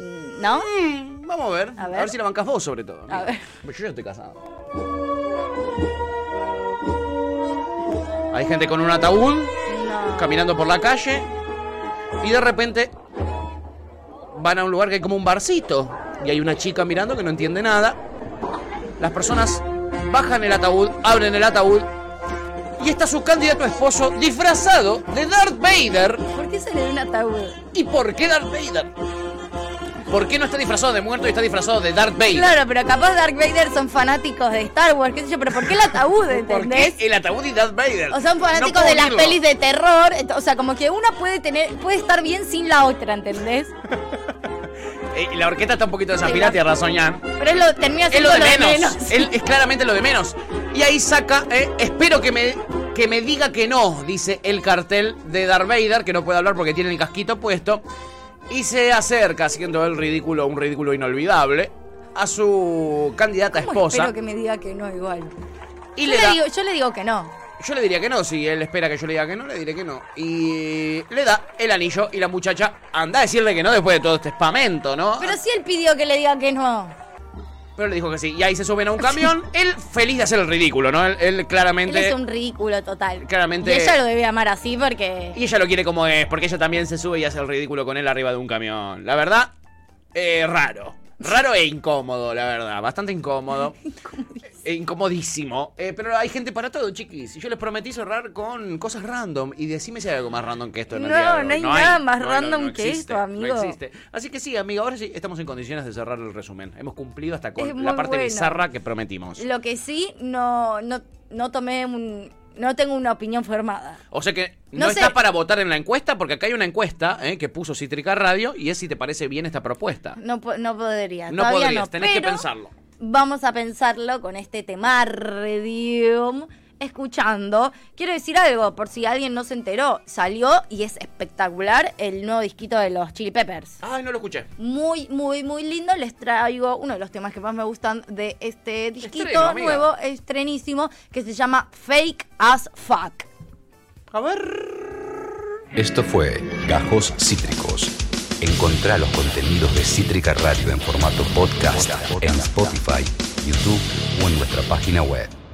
Mm, ¿No? vamos a ver. A A ver. si la bancas vos, sobre todo. A ver. Pues Yo ya estoy casado. Hay gente con un ataúd caminando por la calle y de repente van a un lugar que hay como un barcito y hay una chica mirando que no entiende nada. Las personas bajan el ataúd, abren el ataúd y está su candidato esposo disfrazado de Darth Vader. ¿Por qué se le da un ataúd? ¿Y por qué Darth Vader? ¿Por qué no está disfrazado de muerto y está disfrazado de Darth Vader? Claro, pero capaz Dark Vader son fanáticos de Star Wars, qué sé yo, pero ¿por qué el ataúd, [laughs] ¿Por entendés? qué el ataúd y Darth Vader? O son fanáticos No de las pelis de terror, o sea, como que una puede tener, puede estar bien sin la otra, ¿entendés? [laughs] Eh, y la orquesta está un poquito desafinada, tiene razón Jan. Pero es lo, termina Es siendo lo de menos. Él [laughs] es claramente lo de menos. Y ahí saca, eh, espero que me, que me diga que no, dice el cartel de Darth Vader, que no puede hablar porque tiene el casquito puesto. Y se acerca, haciendo el ridículo, un ridículo inolvidable, a su candidata ¿Cómo esposa. Espero que me diga que no igual. Y yo, le le da- digo, yo le digo que no. Yo le diría que no, si él espera que yo le diga que no, le diré que no. Y le da el anillo y la muchacha anda a decirle que no después de todo este espamento, ¿no? Pero si él pidió que le diga que no. Pero le dijo que sí. Y ahí se suben a un camión. [laughs] él feliz de hacer el ridículo, ¿no? Él, él Él claramente. es un ridículo total. Claramente- Y ella lo debe amar así porque. Y ella lo quiere como es, porque ella también se sube y hace el ridículo con él arriba de un camión. La verdad, eh, raro. Raro e incómodo, la verdad. Bastante incómodo. [laughs] E incomodísimo. Eh, pero hay gente para todo, chiquis. Y yo les prometí cerrar con cosas random. Y decime si hay algo más random que esto No, hoy. no hay nada más no, no, random no que existe, esto, amigo. No existe. Así que sí, amigo, ahora sí estamos en condiciones de cerrar el resumen. Hemos cumplido hasta con la parte bueno. bizarra que prometimos. Lo que sí, no, no, no tomé un. No tengo una opinión formada. O sea que no, No sé. está para votar en la encuesta, porque acá hay una encuesta eh, que puso Cítrica Radio y es si te parece bien esta propuesta. No, no podría. No podrías, no, tenés que pensarlo. Vamos a pensarlo con este tema Redium. Escuchando, quiero decir algo, por si alguien no se enteró, salió y es espectacular el nuevo disquito de los Chili Peppers. Ay, no lo escuché. Muy, muy, muy lindo. Les traigo uno de los temas que más me gustan de este disquito Estreno, amiga. nuevo, estrenísimo, que se llama Fake as Fuck. A ver. Esto fue Gajos Cítricos. Encontrá los contenidos de Cítrica Radio en formato podcast en Spotify, YouTube o en nuestra página web.